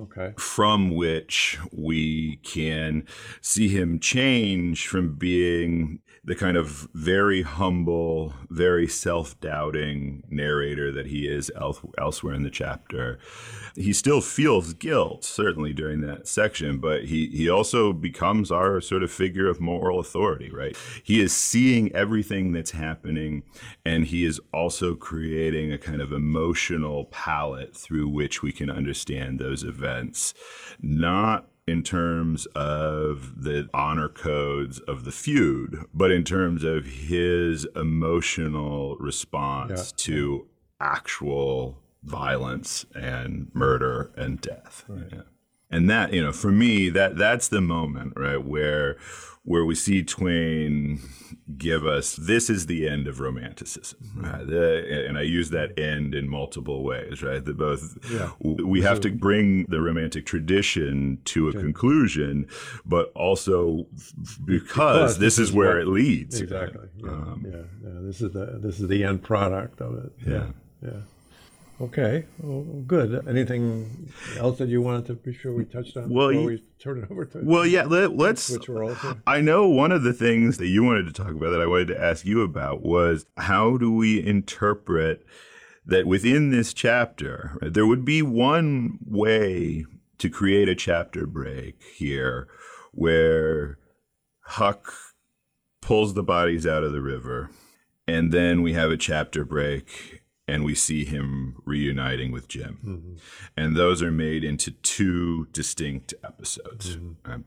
Okay. from which we can see him change from being the kind of very humble, very self doubting narrator that he is el- elsewhere in the chapter. He still feels guilt, certainly during that section, but he, he also becomes our sort of figure of moral authority, right? He is seeing everything that's happening, and he is also creating a kind of emotional palette through which we can understand those events, not in terms of the honor codes of the feud, but in terms of his emotional response Yeah. to actual violence and murder and death. Yeah. And that, you know, for me, that that's the moment, right, where where we see Twain give us this is the end of romanticism, right? The- and I use that end in multiple ways, right? The both Yeah. we have to bring the romantic tradition to a conclusion, but also because, Because this, is where what- it leads. Exactly. Yeah. Um, yeah. yeah. This is the this is the end product of it. Yeah. Yeah. Okay. Well, good. Anything else that you wanted to be sure we touched on Well, before you- we turn it over to Well, yeah, let, let's. switch roles? here? I know one of the things that you wanted to talk about that I wanted to ask you about was how do we interpret that within this chapter, there would be one way to create a chapter break here where Huck pulls the bodies out of the river, and then we have a chapter break and we see him reuniting with Jim. And those are made into two distinct episodes. Um,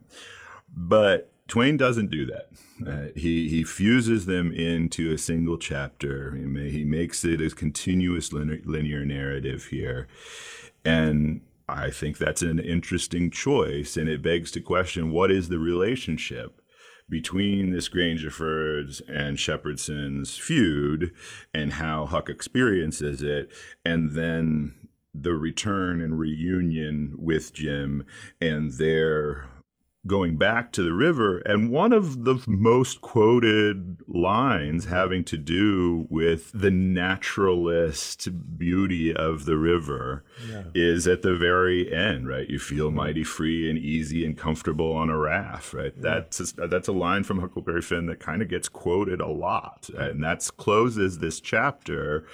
but Twain doesn't do that. Uh, he he fuses them into a single chapter. He, ma- he makes it a continuous linear, linear narrative here, and I think that's an interesting choice. And it begs to question what is the relationship between this Grangerfords and Shepherdson's feud, and how Huck experiences it, and then the return and reunion with Jim and their going back to the river and one of the most quoted lines having to do with the naturalist beauty of the river Yeah. is at the very end right? You feel mighty free and easy and comfortable on a raft right? That's a, that's a line from huckleberry finn that kind of gets quoted a lot and that closes this chapter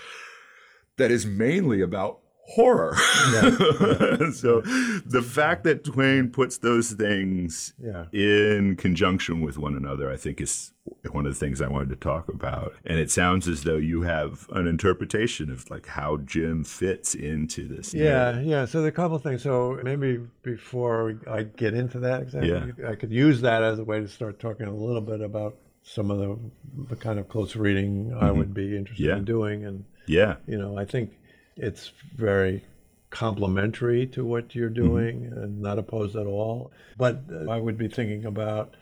that is mainly about horror. so the fact that Twain puts those things Yeah. in conjunction with one another, I think is one of the things I wanted to talk about. And it sounds as though you have an interpretation of like how Jim fits into this. narrative. Yeah, yeah. So there are a couple of things. So maybe before I get into that exactly, Yeah. I could use that as a way to start talking a little bit about some of the, the kind of close reading I would be interested Mm-hmm. Yeah. in doing. And, Yeah. you know, I think it's very complementary to what you're Mm-hmm. doing and not opposed at all. But uh, I would be thinking about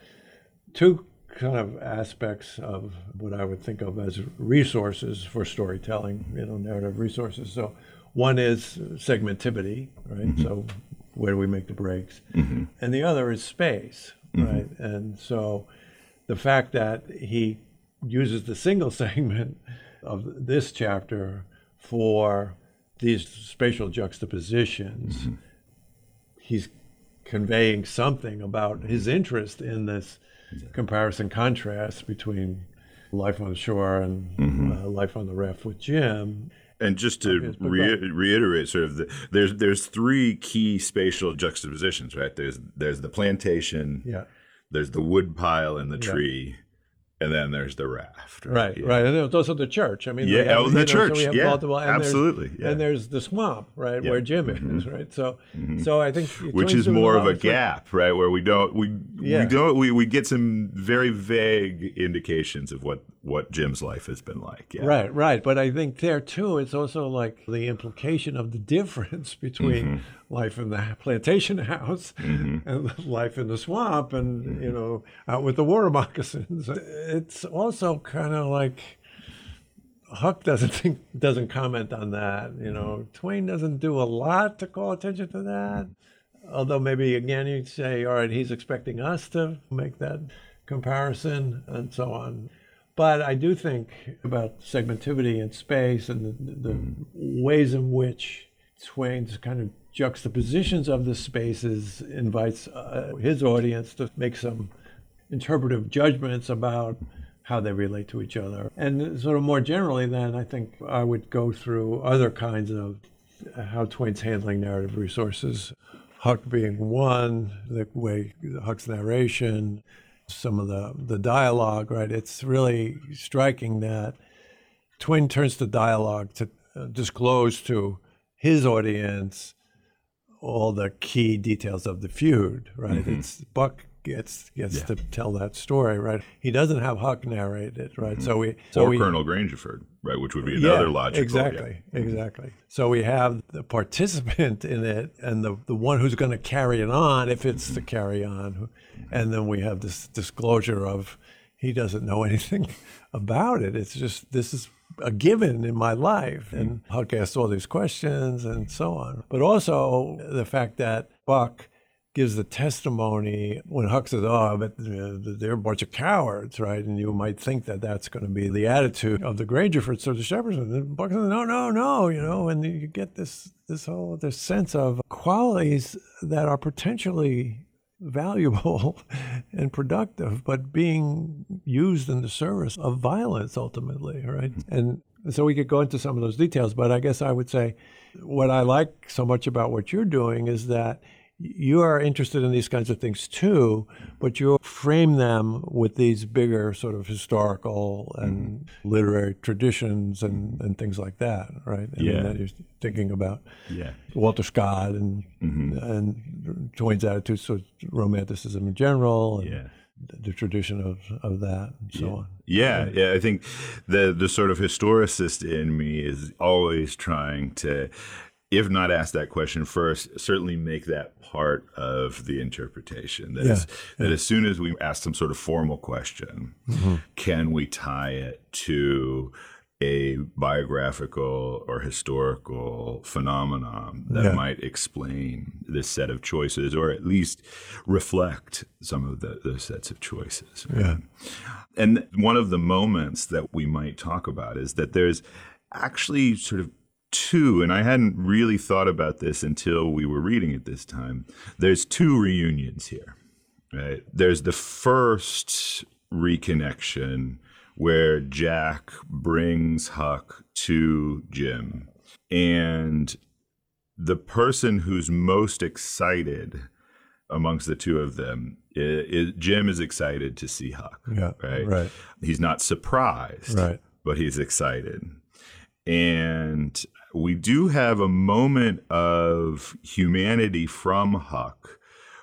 two kind of aspects of what I would think of as resources for storytelling, you know, narrative resources. So one is segmentivity, right? So where do we make the breaks? And the other is space, right? And so the fact that he uses the single segment of this chapter for these spatial juxtapositions, he's conveying something about his interest in this comparison contrast between life on the shore and uh, life on the raft with Jim. And just to Yes, but go re- reiterate, sort of, the, there's there's three key spatial juxtapositions, right? There's there's the plantation, Yeah. there's the wood pile and the Yeah. tree, and then there's the raft. Right, Yeah. right. And there's also the church. I mean, Yeah, have, oh, the you know, church. So Yeah, multiple, and there's- absolutely, yeah. And there's the swamp, right, Yeah. where Jim mm-hmm. is, right? So, mm-hmm. so I think Which is more of a gap, right? Where we don't we Yeah. we don't we, we get some very vague indications of what what Jim's life has been like. Yeah. Right, right. But I think there too, it's also like the implication of the difference between Mm-hmm. life in the plantation house and life in the swamp and, Mm-hmm. you know, out with the water moccasins. It's also kind of like Huck doesn't think, doesn't comment on that. You know, Twain doesn't do a lot to call attention to that. Although maybe again you'd say, all right, he's expecting us to make that comparison and so on. But I do think about segmentivity in space and the, the ways in which Twain's kind of juxtapositions of the spaces invites uh, his audience to make some interpretive judgments about how they relate to each other. And sort of more generally, then I think I would go through other kinds of how Twain's handling narrative resources. Huck being one, the way Huck's narration, some of the, the dialogue, right? It's really striking that Twain turns to dialogue to uh, disclose to his audience all the key details of the feud, right? Mm-hmm. It's Buck gets gets yeah. to tell that story, right? He doesn't have Huck narrate it, right? Mm-hmm. So we so or we, Colonel Grangerford, right? Which would be another yeah, logical. Exactly, yeah. exactly. So we have the participant in it and the the one who's going to carry it on, if it's mm-hmm. to carry on, and then we have this disclosure of he doesn't know anything about it. It's just this is a given in my life. And Huck asks all these questions and so on. But also the fact that Buck gives the testimony when Huck says, "Oh, but they're a bunch of cowards," right? And you might think that that's going to be the attitude of the Grangerfords or the Shepherds. And Buck says, "No, no, no," you know, and you get this this whole this sense of qualities that are potentially valuable and productive, but being used in the service of violence ultimately, right? Mm-hmm. And so we could go into some of those details, but I guess I would say what I like so much about what you're doing is that you are interested in these kinds of things too, but you frame them with these bigger sort of historical and mm-hmm. literary traditions and, and things like that, right? I yeah. Mean, you're thinking about yeah. Walter Scott and mm-hmm. and Twain's attitudes towards romanticism in general. And, yeah the tradition of, of that and so yeah. on. Yeah, yeah. I think the the sort of historicist in me is always trying to if not ask that question first, certainly make that part of the interpretation. That, yeah, is, yeah. that as soon as we ask some sort of formal question, mm-hmm. can we tie it to a biographical or historical phenomenon that yeah. might explain this set of choices or at least reflect some of the, those sets of choices. Yeah. And one of the moments that we might talk about is that there's actually sort of two, and I hadn't really thought about this until we were reading it this time. There's two reunions here, right? There's the first reconnection where Jack brings Huck to Jim, and the person who's most excited amongst the two of them is, is Jim is excited to see Huck. Yeah, right. Right. He's not surprised. Right. But he's excited. And we do have a moment of humanity from Huck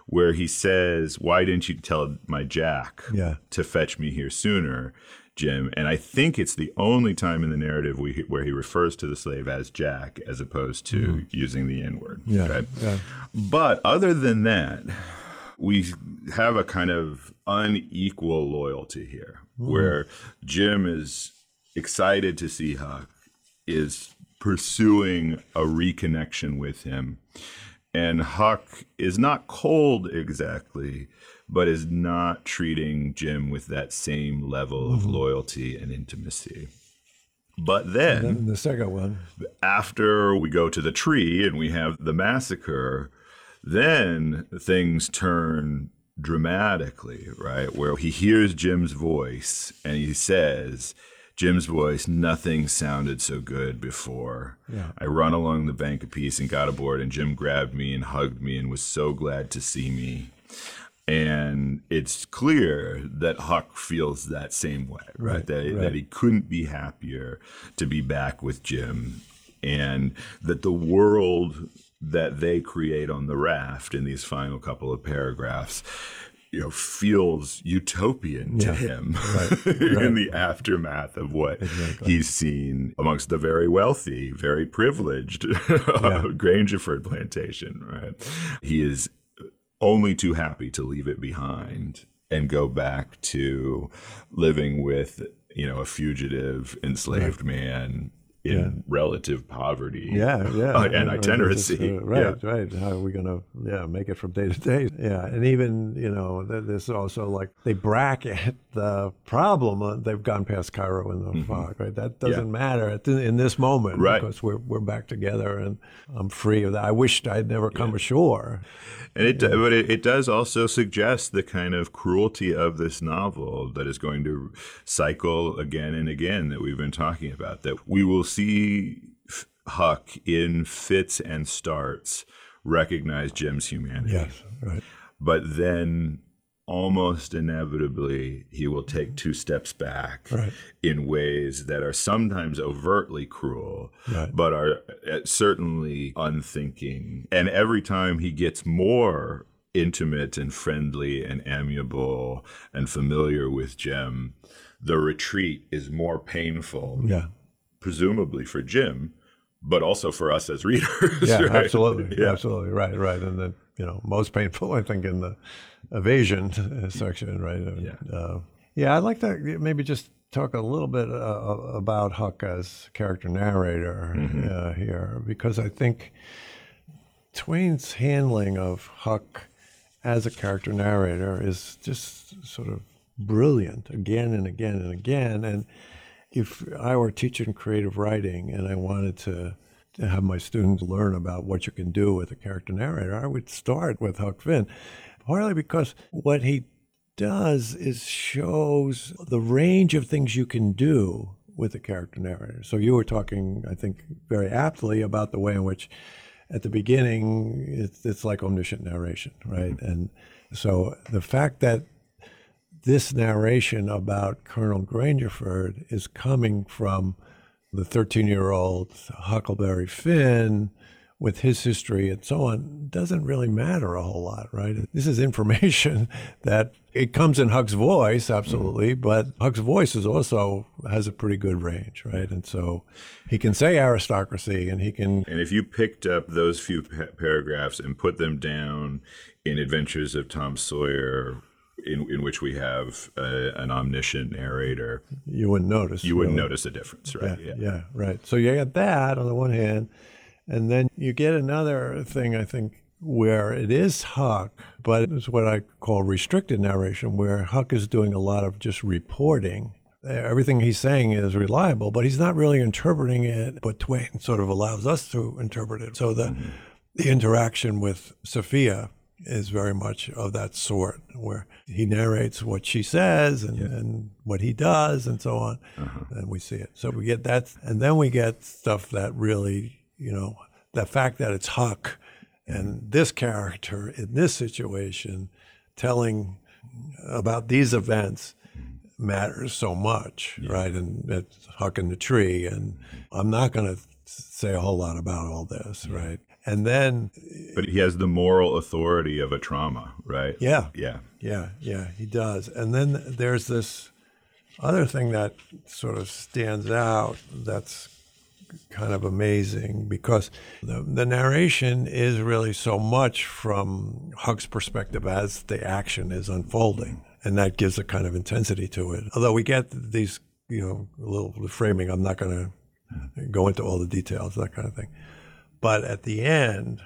where he says, Why didn't you tell my Jack yeah. to fetch me here sooner, Jim? And I think it's the only time in the narrative we, where he refers to the slave as Jack as opposed to mm-hmm. using the N word. Yeah, okay? yeah. But other than that, we have a kind of unequal loyalty here mm-hmm. where Jim is excited to see Huck, is pursuing a reconnection with him. And Huck is not cold exactly, but is not treating Jim with that same level mm-hmm. of loyalty and intimacy. But then, then, the second one, after we go to the tree and we have the massacre, then things turn dramatically, right? Where he hears Jim's voice and he says, Jim's voice, nothing sounded so good before. Yeah. I run along the bank of piece and got aboard, and Jim grabbed me and hugged me and was so glad to see me. And it's clear that Huck feels that same way, right? right that, right. that he couldn't be happier to be back with Jim, and that the world that they create on the raft in these final couple of paragraphs you know feels utopian to him right, right. in the aftermath of what exactly. he's seen amongst the very wealthy, very privileged yeah. Grangerford plantation. Right, he is only too happy to leave it behind and go back to living with you know a fugitive enslaved right. man in Yeah. relative poverty. Yeah, yeah, uh, and itinerancy. it's, uh, right, Yeah. right. How are we gonna, yeah, make it from day to day? Yeah, and even you know, th- there's also like they bracket the problem. Uh, they've gone past Cairo in the fog, right? That doesn't matter in this moment Mm-hmm. Right. because we're we're back together and I'm free of that. I wished I'd never come ashore. And it, but it, it does also suggest the kind of cruelty of this novel that is going to cycle again and again that we've been talking about. That we will see Huck in fits and starts recognize Jim's humanity, Yes, right. but then almost inevitably he will take two steps back Right. in ways that are sometimes overtly cruel Right. but are uh, certainly unthinking and every time he gets more intimate and friendly and amiable and familiar with Jim the retreat is more painful Yeah. presumably for Jim but also for us as readers Yeah, right? absolutely, yeah absolutely, right, right, and then you know most painful, I think, in the evasion section, right? Yeah. uh, yeah. I'd like to maybe just talk a little bit uh, about Huck as character narrator Mm-hmm. uh, here, because I think Twain's handling of Huck as a character narrator is just sort of brilliant again and again and again. And if I were teaching creative writing and I wanted to, to have my students learn about what you can do with a character narrator, I would start with Huck Finn, partly because what he does is shows the range of things you can do with a character narrator. So you were talking, I think, very aptly about the way in which at the beginning it's, it's like omniscient narration, right? Mm-hmm. And so the fact that this narration about Colonel Grangerford is coming from the 13 year old Huckleberry Finn with his history and so on doesn't really matter a whole lot, right? This is information that it comes in Huck's voice, absolutely, mm-hmm. but Huck's voice is also has a pretty good range, right? And so he can say aristocracy and he can And if you picked up those few pa- paragraphs and put them down in Adventures of Tom Sawyer, in, in which we have uh, an omniscient narrator, you wouldn't notice. you wouldn't really. notice a difference, right? Yeah, yeah, right. So you get that on the one hand, and then you get another thing, I think, where it is Huck, but it's what I call restricted narration, where Huck is doing a lot of just reporting. Everything he's saying is reliable, but he's not really interpreting it. But Twain sort of allows us to interpret it. So the the interaction with Sophia is very much of that sort, where he narrates what she says and, and what he does and so on, uh-huh. and we see it. So we get that, and then we get stuff that really, you know, the fact that it's Huck and mm-hmm. this character in this situation telling about these events mm-hmm. matters so much, right? And it's Huck in the tree, and mm-hmm. I'm not going to say a whole lot about all this, right? And then, But he has the moral authority of a trauma, right? yeah, Yeah. yeah, yeah, he does. And then there's this other thing that sort of stands out that's kind of amazing because the, the narration is really so much from Huck's perspective as the action is unfolding. And that gives a kind of intensity to it. Although we get these, you know, a little framing, I'm not going to go into all the details, that kind of thing. But at the end,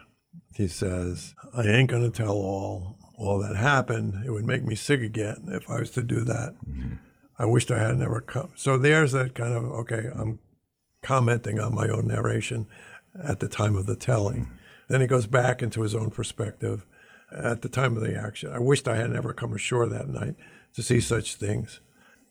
he says, I ain't going to tell all all that happened. It would make me sick again if I was to do that. Mm-hmm. I wished I had never come. So there's that kind of, okay, I'm commenting on my own narration at the time of the telling. Mm-hmm. Then he goes back into his own perspective at the time of the action. I wished I had never come ashore that night to see such things.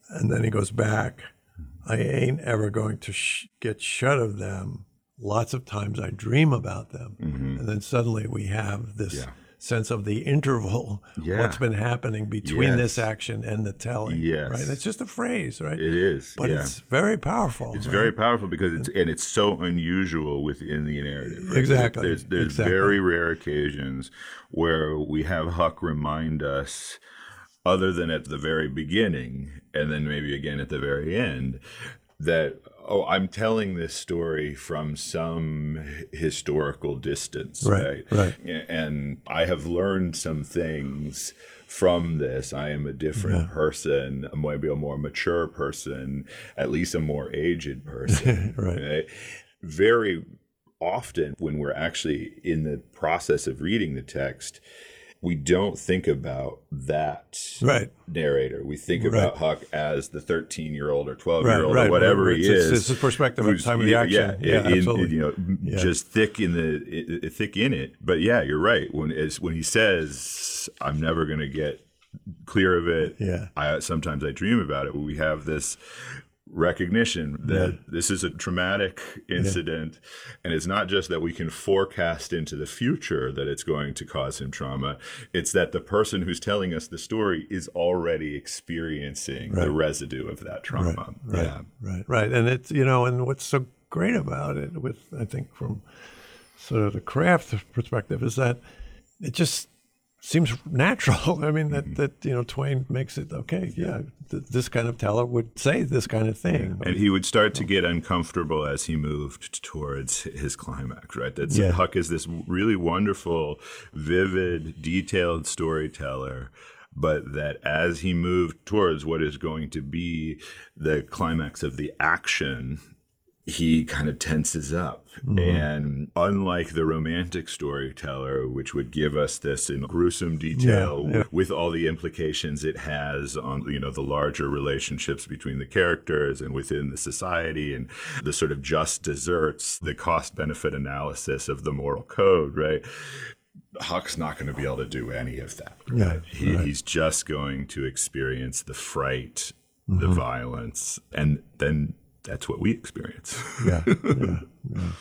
And then he goes back. Mm-hmm. I ain't ever going to sh- get shut of them. Lots of times I dream about them. Mm-hmm. And then suddenly we have this Yeah. sense of the interval, Yeah. what's been happening between Yes. this action and the telling. Yes. Right? It's just a phrase, right? It is. but yeah. it's very powerful. It's right? very powerful because it's and it's so unusual within the narrative. right? Exactly, There's, there's exactly. very rare occasions where we have Huck remind us, other than at the very beginning and then maybe again at the very end, that oh, I'm telling this story from some historical distance, Right, right? right. And I have learned some things from this. I am a different person, maybe a more mature person, at least a more aged person, Right. Very often, when we're actually in the process of reading the text, we don't think about that Right. narrator. We think Right. about Huck as the 13 year old or 12 year old right, or whatever he It's- is. it's his perspective at the time of the action. Yeah, in- absolutely. you know, Yeah. just thick in the thick in it. But yeah, you're right. When as when he says, "I'm never going to get clear of it," Yeah. I sometimes I dream about it. We have this recognition that this is a traumatic incident and it's not just that we can forecast into the future that it's going to cause him trauma it's that the person who's telling us the story is already experiencing the residue of that trauma. Right, yeah. right, right. And it's you know, and what's so great about it, with I think from sort of the craft perspective, is that it just seems natural. I mean, that mm-hmm. that you know, Twain makes it okay. Yeah, th- this kind of teller would say this kind of thing. and he would start to get uncomfortable as he moved towards his climax right that's Yeah. huck is this really wonderful vivid detailed storyteller but that as he moved towards what is going to be the climax of the action he kind of tenses up. And unlike the romantic storyteller, which would give us this in gruesome detail Yeah, yeah. with all the implications it has on, you know, the larger relationships between the characters and within the society and the sort of just desserts, the cost benefit analysis of the moral code, right? Huck's not going to be able to do any of that. Right, He, He's just going to experience the fright, the Mm-hmm. violence, and then that's what we experience. yeah, yeah, yeah.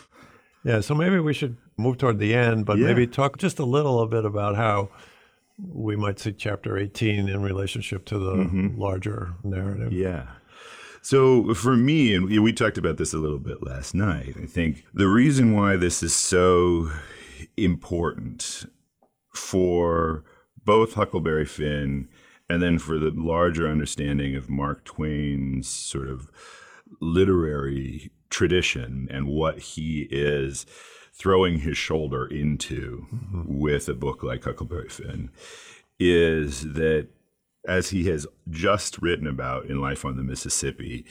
Yeah, so maybe we should move toward the end, but Yeah. maybe talk just a little bit about how we might see chapter 18 in relationship to the mm-hmm. larger narrative. Yeah. So for me, and we talked about this a little bit last night, I think the reason why this is so important for both Huckleberry Finn and then for the larger understanding of Mark Twain's sort of literary tradition and what he is throwing his shoulder into mm-hmm. with a book like Huckleberry Finn is that as he has just written about in Life on the Mississippi,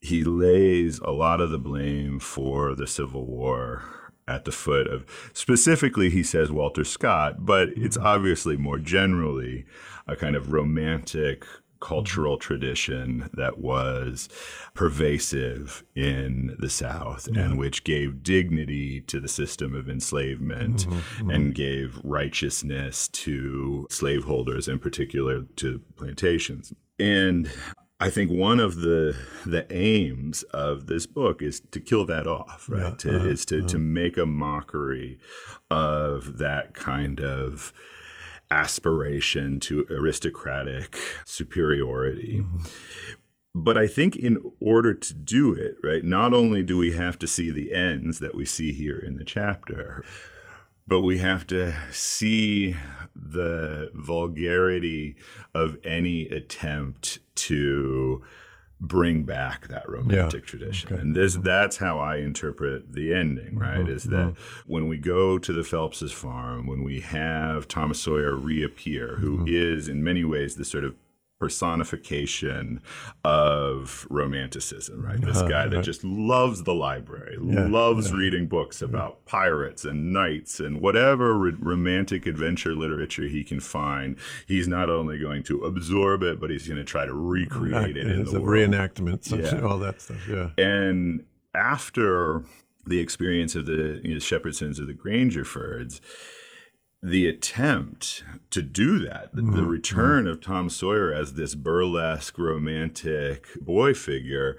he lays a lot of the blame for the Civil War at the foot of specifically he says Walter Scott, but it's mm-hmm. obviously more generally a kind of romantic cultural tradition that was pervasive in the South and which gave dignity to the system of enslavement mm-hmm, mm-hmm. and gave righteousness to slaveholders, in particular to plantations. And I think one of the the aims of this book is to kill that off, right? to, uh-huh, is to, to uh-huh. make a mockery of that kind of aspiration to aristocratic superiority. Mm-hmm. But I think in order to do it, right, not only do we have to see the ends that we see here in the chapter, but we have to see the vulgarity of any attempt to bring back that romantic tradition. And this that's how I interpret the ending, uh-huh. right? Is that uh-huh. when we go to the Phelps's farm, when we have Thomas Sawyer reappear, who mm-hmm. is in many ways the sort of personification of romanticism, right? This uh-huh, guy that uh-huh. just loves the library, loves reading books about pirates and knights and whatever ro- romantic adventure literature he can find. He's not only going to absorb it, but he's going to try to recreate it in the world. reenactment, Yeah. all that stuff. Yeah. And after the experience of the you know, Shepherdsons or the Grangerfords, the attempt to do that, the, the mm-hmm. return of Tom Sawyer as this burlesque, romantic boy figure,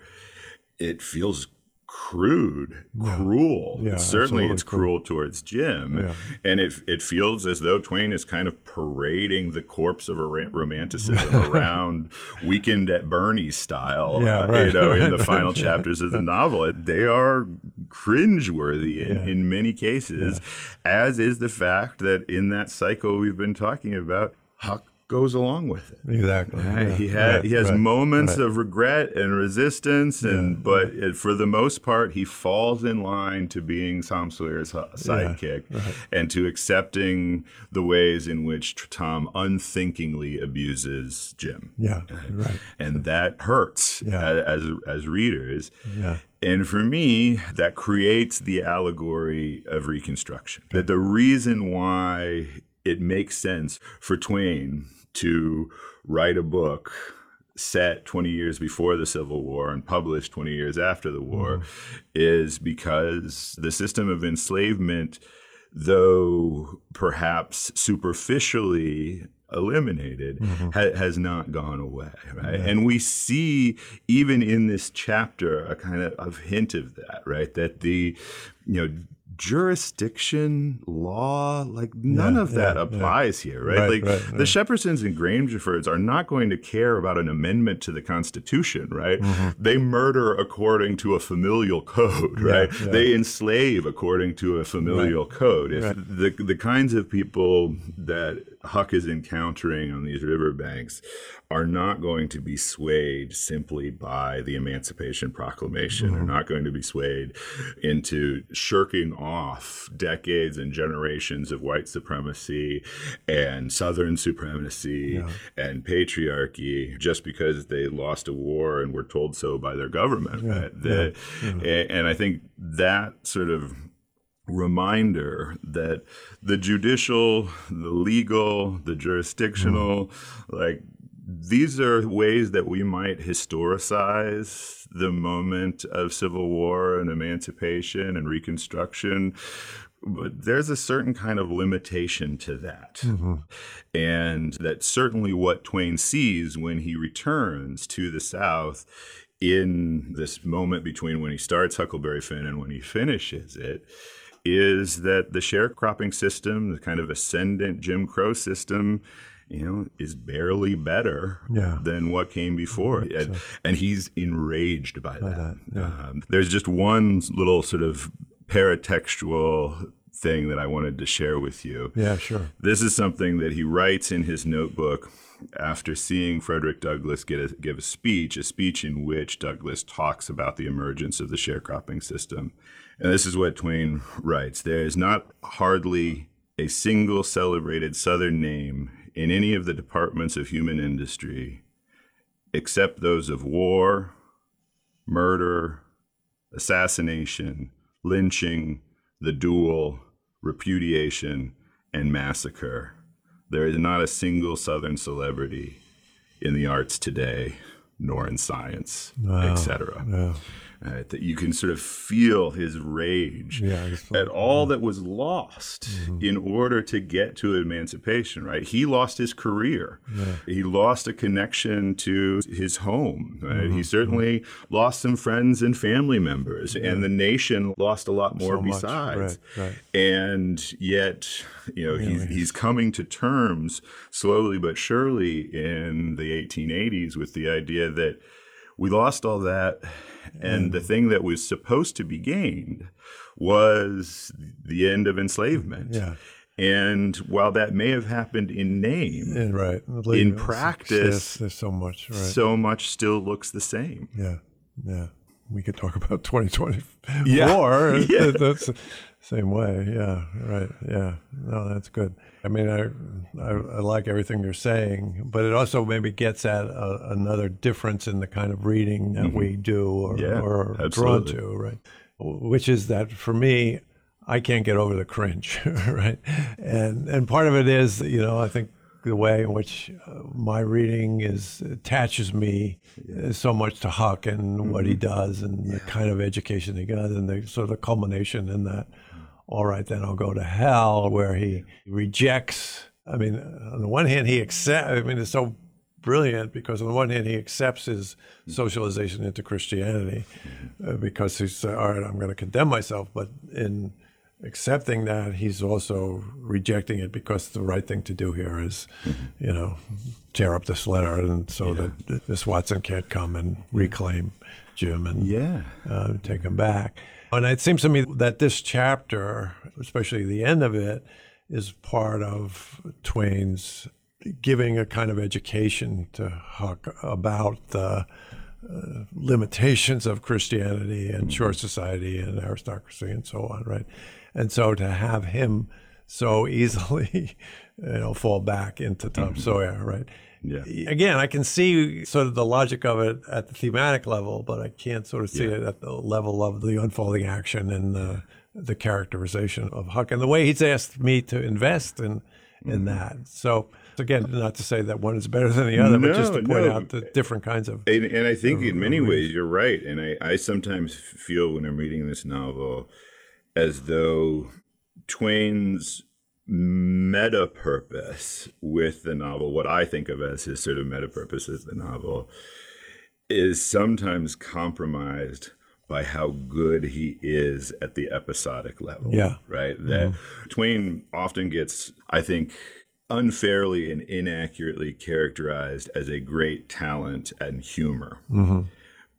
it feels crude, cruel. Yeah, Certainly, it's cruel towards Jim, Yeah. and it it feels as though Twain is kind of parading the corpse of a romanticism around Weekend at Bernie's style. Yeah, uh, right, you know, in the right. final chapters of the novel, they are cringeworthy in, in many cases, as is the fact that in that cycle we've been talking about, Huck goes along with it. Exactly. Right? Yeah, he had right, he has right, moments right. of regret and resistance, and but it, for the most part, he falls in line to being Tom Sawyer's hu- sidekick and to accepting the ways in which Tom unthinkingly abuses Jim, Yeah, right. and that hurts Yeah. as as readers. Yeah. And for me, that creates the allegory of Reconstruction. That the reason why it makes sense for Twain to write a book set 20 years before the Civil War and published 20 years after the war mm-hmm. is because the system of enslavement, though perhaps superficially eliminated mm-hmm. ha- has not gone away right? And we see even in this chapter a kind of, of hint of that right? That the you know jurisdiction law like none Yeah, of that yeah, applies here right, Right, like right, the right. shepherdsons and grangerfords are not going to care about an amendment to the constitution right? Mm-hmm. they murder according to a familial code right? yeah. they enslave according to a familial code. If the the kinds of people that huck is encountering on these riverbanks are not going to be swayed simply by the emancipation proclamation. Mm-hmm. are not going to be swayed into shirking off decades and generations of white supremacy and southern supremacy and patriarchy just because they lost a war and were told so by their government right? The- a- and i think that sort of reminder that the judicial, the legal, the jurisdictional, mm-hmm. like these are ways that we might historicize the moment of civil war and emancipation and reconstruction. But there's a certain kind of limitation to that. Mm-hmm. And that's certainly what Twain sees when he returns to the South in this moment between when he starts Huckleberry Finn and when he finishes it is that the sharecropping system, the kind of ascendant Jim Crow system, you know, is barely better Yeah. than what came before. And, and he's enraged by that. that, Um, there's just one little sort of paratextual thing that I wanted to share with you. Yeah, sure. This is something that he writes in his notebook after seeing Frederick Douglass a, give a speech, a speech in which Douglass talks about the emergence of the sharecropping system. And this is what Twain writes There is not hardly a single celebrated Southern name in any of the departments of human industry except those of war, murder, assassination, lynching, the duel, repudiation, and massacre. There is not a single Southern celebrity in the arts today, nor in science, etc. Yeah. Uh, that you can sort of feel his rage Yeah, at all that was lost in order to get to emancipation, right? He lost his career. He lost a connection to his home. Right? He certainly lost some friends and family members, and the nation lost a lot more So besides. Right, right. And yet, you know, he's, he's coming to terms slowly but surely in the 1880s with the idea that we lost all that. And the thing that was supposed to be gained was the end of enslavement. Yeah. And while that may have happened in name, And right. In practice- there's so much. Right. so much still looks the same. Yeah, yeah. We could talk about 2024. Yeah. Yeah. That's same way. Yeah, right. Yeah. No, that's good. I mean, I, I, I like everything you're saying, but it also maybe gets at a, another difference in the kind of reading that we do or, Mm-hmm. Yeah, or are drawn to, right? Which is that for me, I can't get over the cringe, right? And and part of it is, you know, I think the way in which uh, my reading is attaches me uh, so much to Huck and what he does and the kind of education he got and the sort of culmination in that. All right, then I'll go to hell, where he rejects. I mean, on the one hand, he accepts. I mean, it's so brilliant because on the one hand, he accepts his socialization into Christianity uh, because he's uh, all right. I'm going to condemn myself, but in accepting that, he's also rejecting it because the right thing to do here is, you know, tear up this letter and so that Miss Watson can't come and reclaim Jim and Yeah. uh, take him back. And it seems to me that this chapter, especially the end of it, is part of Twain's giving a kind of education to Huck about the uh, limitations of Christianity and short society and aristocracy and so on, right? And so to have him so easily, you know, fall back into Tom Sawyer, right? Yeah. Again, I can see sort of the logic of it at the thematic level, but I can't sort of see Yeah. it at the level of the unfolding action and the, the characterization of Huck and the way he's asked me to invest in Mm-hmm. in that. So again, not to say that one is better than the other, but just to point no. out the different kinds of And, and I think in many ways you're right. And I, I sometimes feel when I'm reading this novel as though Twain's meta purpose with the novel, what I think of as his sort of meta purpose with the novel, is sometimes compromised by how good he is at the episodic level. Yeah. Right? That mm-hmm. Twain often gets, I think, unfairly and inaccurately characterized as a great talent and humor. Mm-hmm.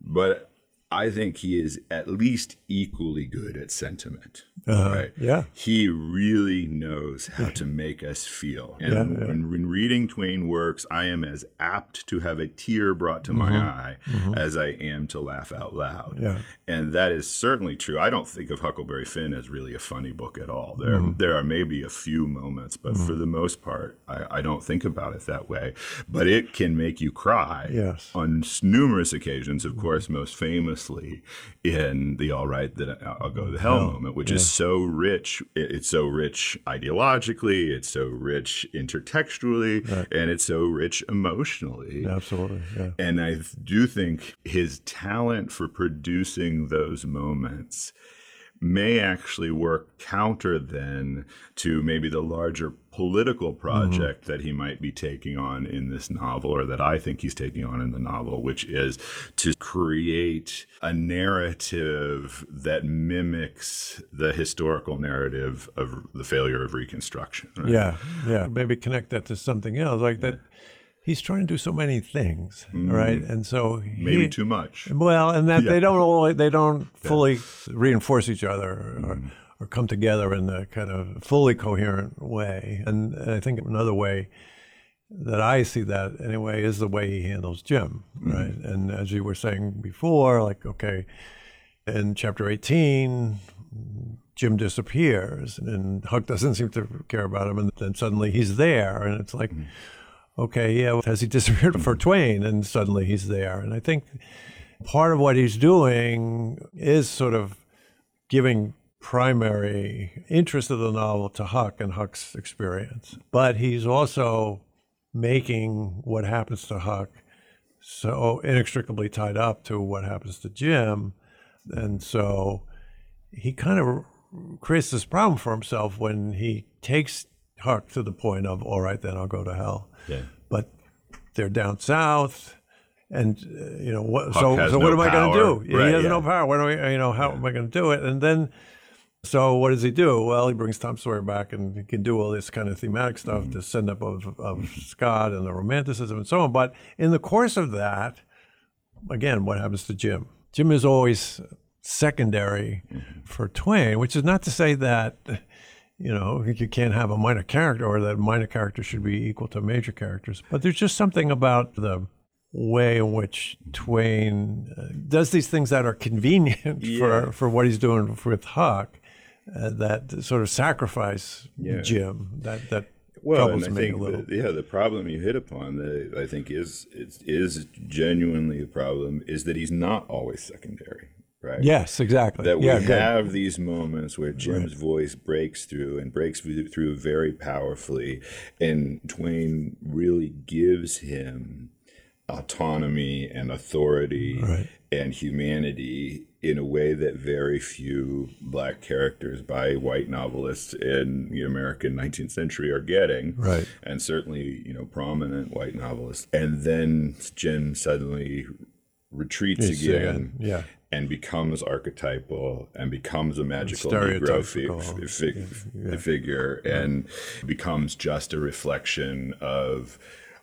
But I think he is at least equally good at sentiment. Uh-huh. right? yeah. He really knows how to make us feel. And When, when reading Twain works, I am as apt to have a tear brought to my mm-hmm. eye mm-hmm. as I am to laugh out loud. Yeah. And that is certainly true. I don't think of Huckleberry Finn as really a funny book at all. There, mm-hmm. there are maybe a few moments, but for the most part, I, I don't think about it that way. But it can make you cry Yes. on numerous occasions, of course, most in the All Right That I- I'll Go to Hell moment, which is so rich. It's so rich ideologically, it's so rich intertextually, and it's so rich emotionally. Absolutely. Yeah. And I do think his talent for producing those moments may actually work counter then to maybe the larger political project that he might be taking on in this novel or that I think he's taking on in the novel which is to create a narrative that mimics the historical narrative of the failure of reconstruction right? Yeah, yeah. Maybe connect that to something else, like that. He's trying to do so many things, right? And so he, Mm-hmm. maybe too much well, and that Yeah. they don't all they don't fully reinforce each other or, Mm-hmm. Or come together in a kind of fully coherent way. And I think another way that I see that anyway is the way he handles Jim, Mm-hmm. right? And as you were saying before, like okay, in chapter eighteen, Jim disappears and Huck doesn't seem to care about him, and then suddenly he's there, and it's like, okay, yeah, has he disappeared for Twain? And suddenly he's there, and I think part of what he's doing is sort of giving primary interest of the novel to Huck and Huck's experience, but he's also making what happens to Huck so inextricably tied up to what happens to Jim, and so he kind of creates this problem for himself when he takes Huck to the point of, all right, then I'll go to hell. yeah But they're down south, and uh, you know what? So, has so what no am I going to do? Right, he has yeah. no power. What do I? You know, how am I going to do it? And then, so what does he do? Well, he brings Tom Sawyer back, and he can do all this kind of thematic stuff, Mm-hmm. the send up of, of Scott and the romanticism and so on. But in the course of that, again, what happens to Jim? Jim is always secondary Mm-hmm. for Twain, which is not to say that you know you can't have a minor character or that minor character should be equal to major characters. But there's just something about the way in which Twain uh, does these things that are convenient Yeah. for for what he's doing with Huck. Uh, that sort of sacrifice Yeah. Jim that that Well, troubles and I me a little. the, yeah, the problem you hit upon that I think is is, is genuinely a problem is that he's not always secondary, right? yes, exactly. That we yeah, good. have these moments where Jim's voice breaks through and breaks through through very powerfully, and Twain really gives him autonomy and authority Right. and humanity in a way that very few black characters by white novelists in the American 19th century are getting. Right. And certainly, you know, prominent white novelists. And then Jim suddenly retreats again yeah. and becomes archetypal and becomes a magical Negro fi- fi- figure and becomes just a reflection of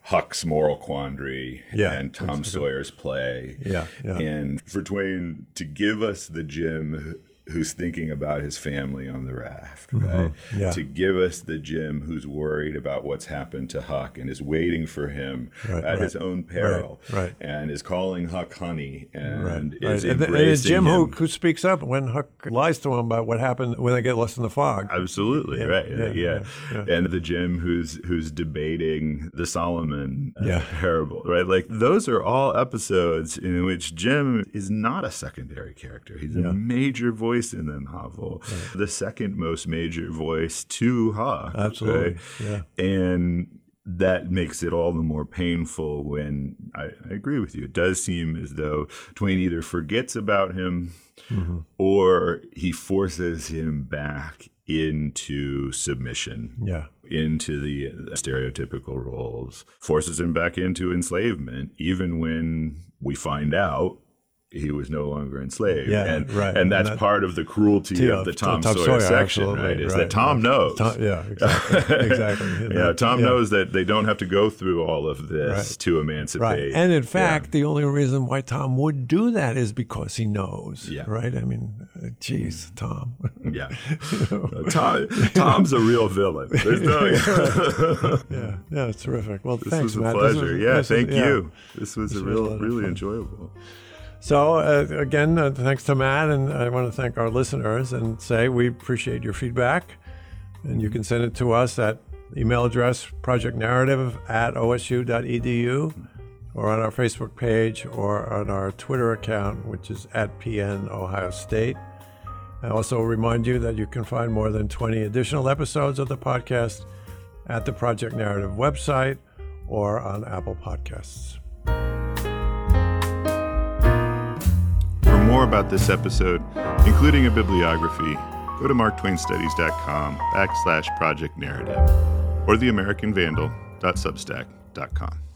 Huck's moral quandary Yeah, and Tom Sawyer's play. Yeah, yeah. And for Twain to give us the Jim who's thinking about his family on the raft, right? Yeah. To give us the Jim who's worried about what's happened to Huck and is waiting for him Right, at right. his own peril, right. and is calling Huck honey and is And, and embracing Jim who, him. who speaks up when Huck lies to him about what happened when they get lost in the fog. Absolutely right, yeah, yeah, yeah, and the Jim who's who's debating the Solomon uh, Yeah. parable, right? Like those are all episodes in which Jim is not a secondary character; he's a major voice in the novel, the second most major voice to Huck. Absolutely, right? and that makes it all the more painful when I, I agree with you. It does seem as though Twain either forgets about him Mm-hmm. or he forces him back into submission Yeah. into the stereotypical roles, forces him back into enslavement, even when we find out he was no longer enslaved. Yeah, and, right. And that's And that- part of the cruelty Yeah, of the Tom, Tom Sawyer, Sawyer, section, right? Is right. that Tom knows. Tom- yeah, exactly. exactly. Yeah, that- Tom yeah. knows that they don't have to go through all of this Right. to emancipate. Right. And in fact, the only reason why Tom would do that is because he knows. Yeah. Right? I mean, geez, Tom. yeah, Uh, Tom, Tom's a real villain. There's no. yeah. Yeah, it's terrific. Well, this thanks, was a Matt. This pleasure. was- yeah, was- thank yeah. you. This was a real, really enjoyable. So, uh, again, uh, thanks to Matt, and I want to thank our listeners and say we appreciate your feedback. And you can send it to us at email address projectnarrative at osu.edu or on our Facebook page or on our Twitter account, which is at PN Ohio State. I also remind you that you can find more than 20 additional episodes of the podcast at the Project Narrative website or on Apple Podcasts. More about this episode, including a bibliography, go to marktwainstudies.com backslash project narrative or theamericanvandal.substack.com.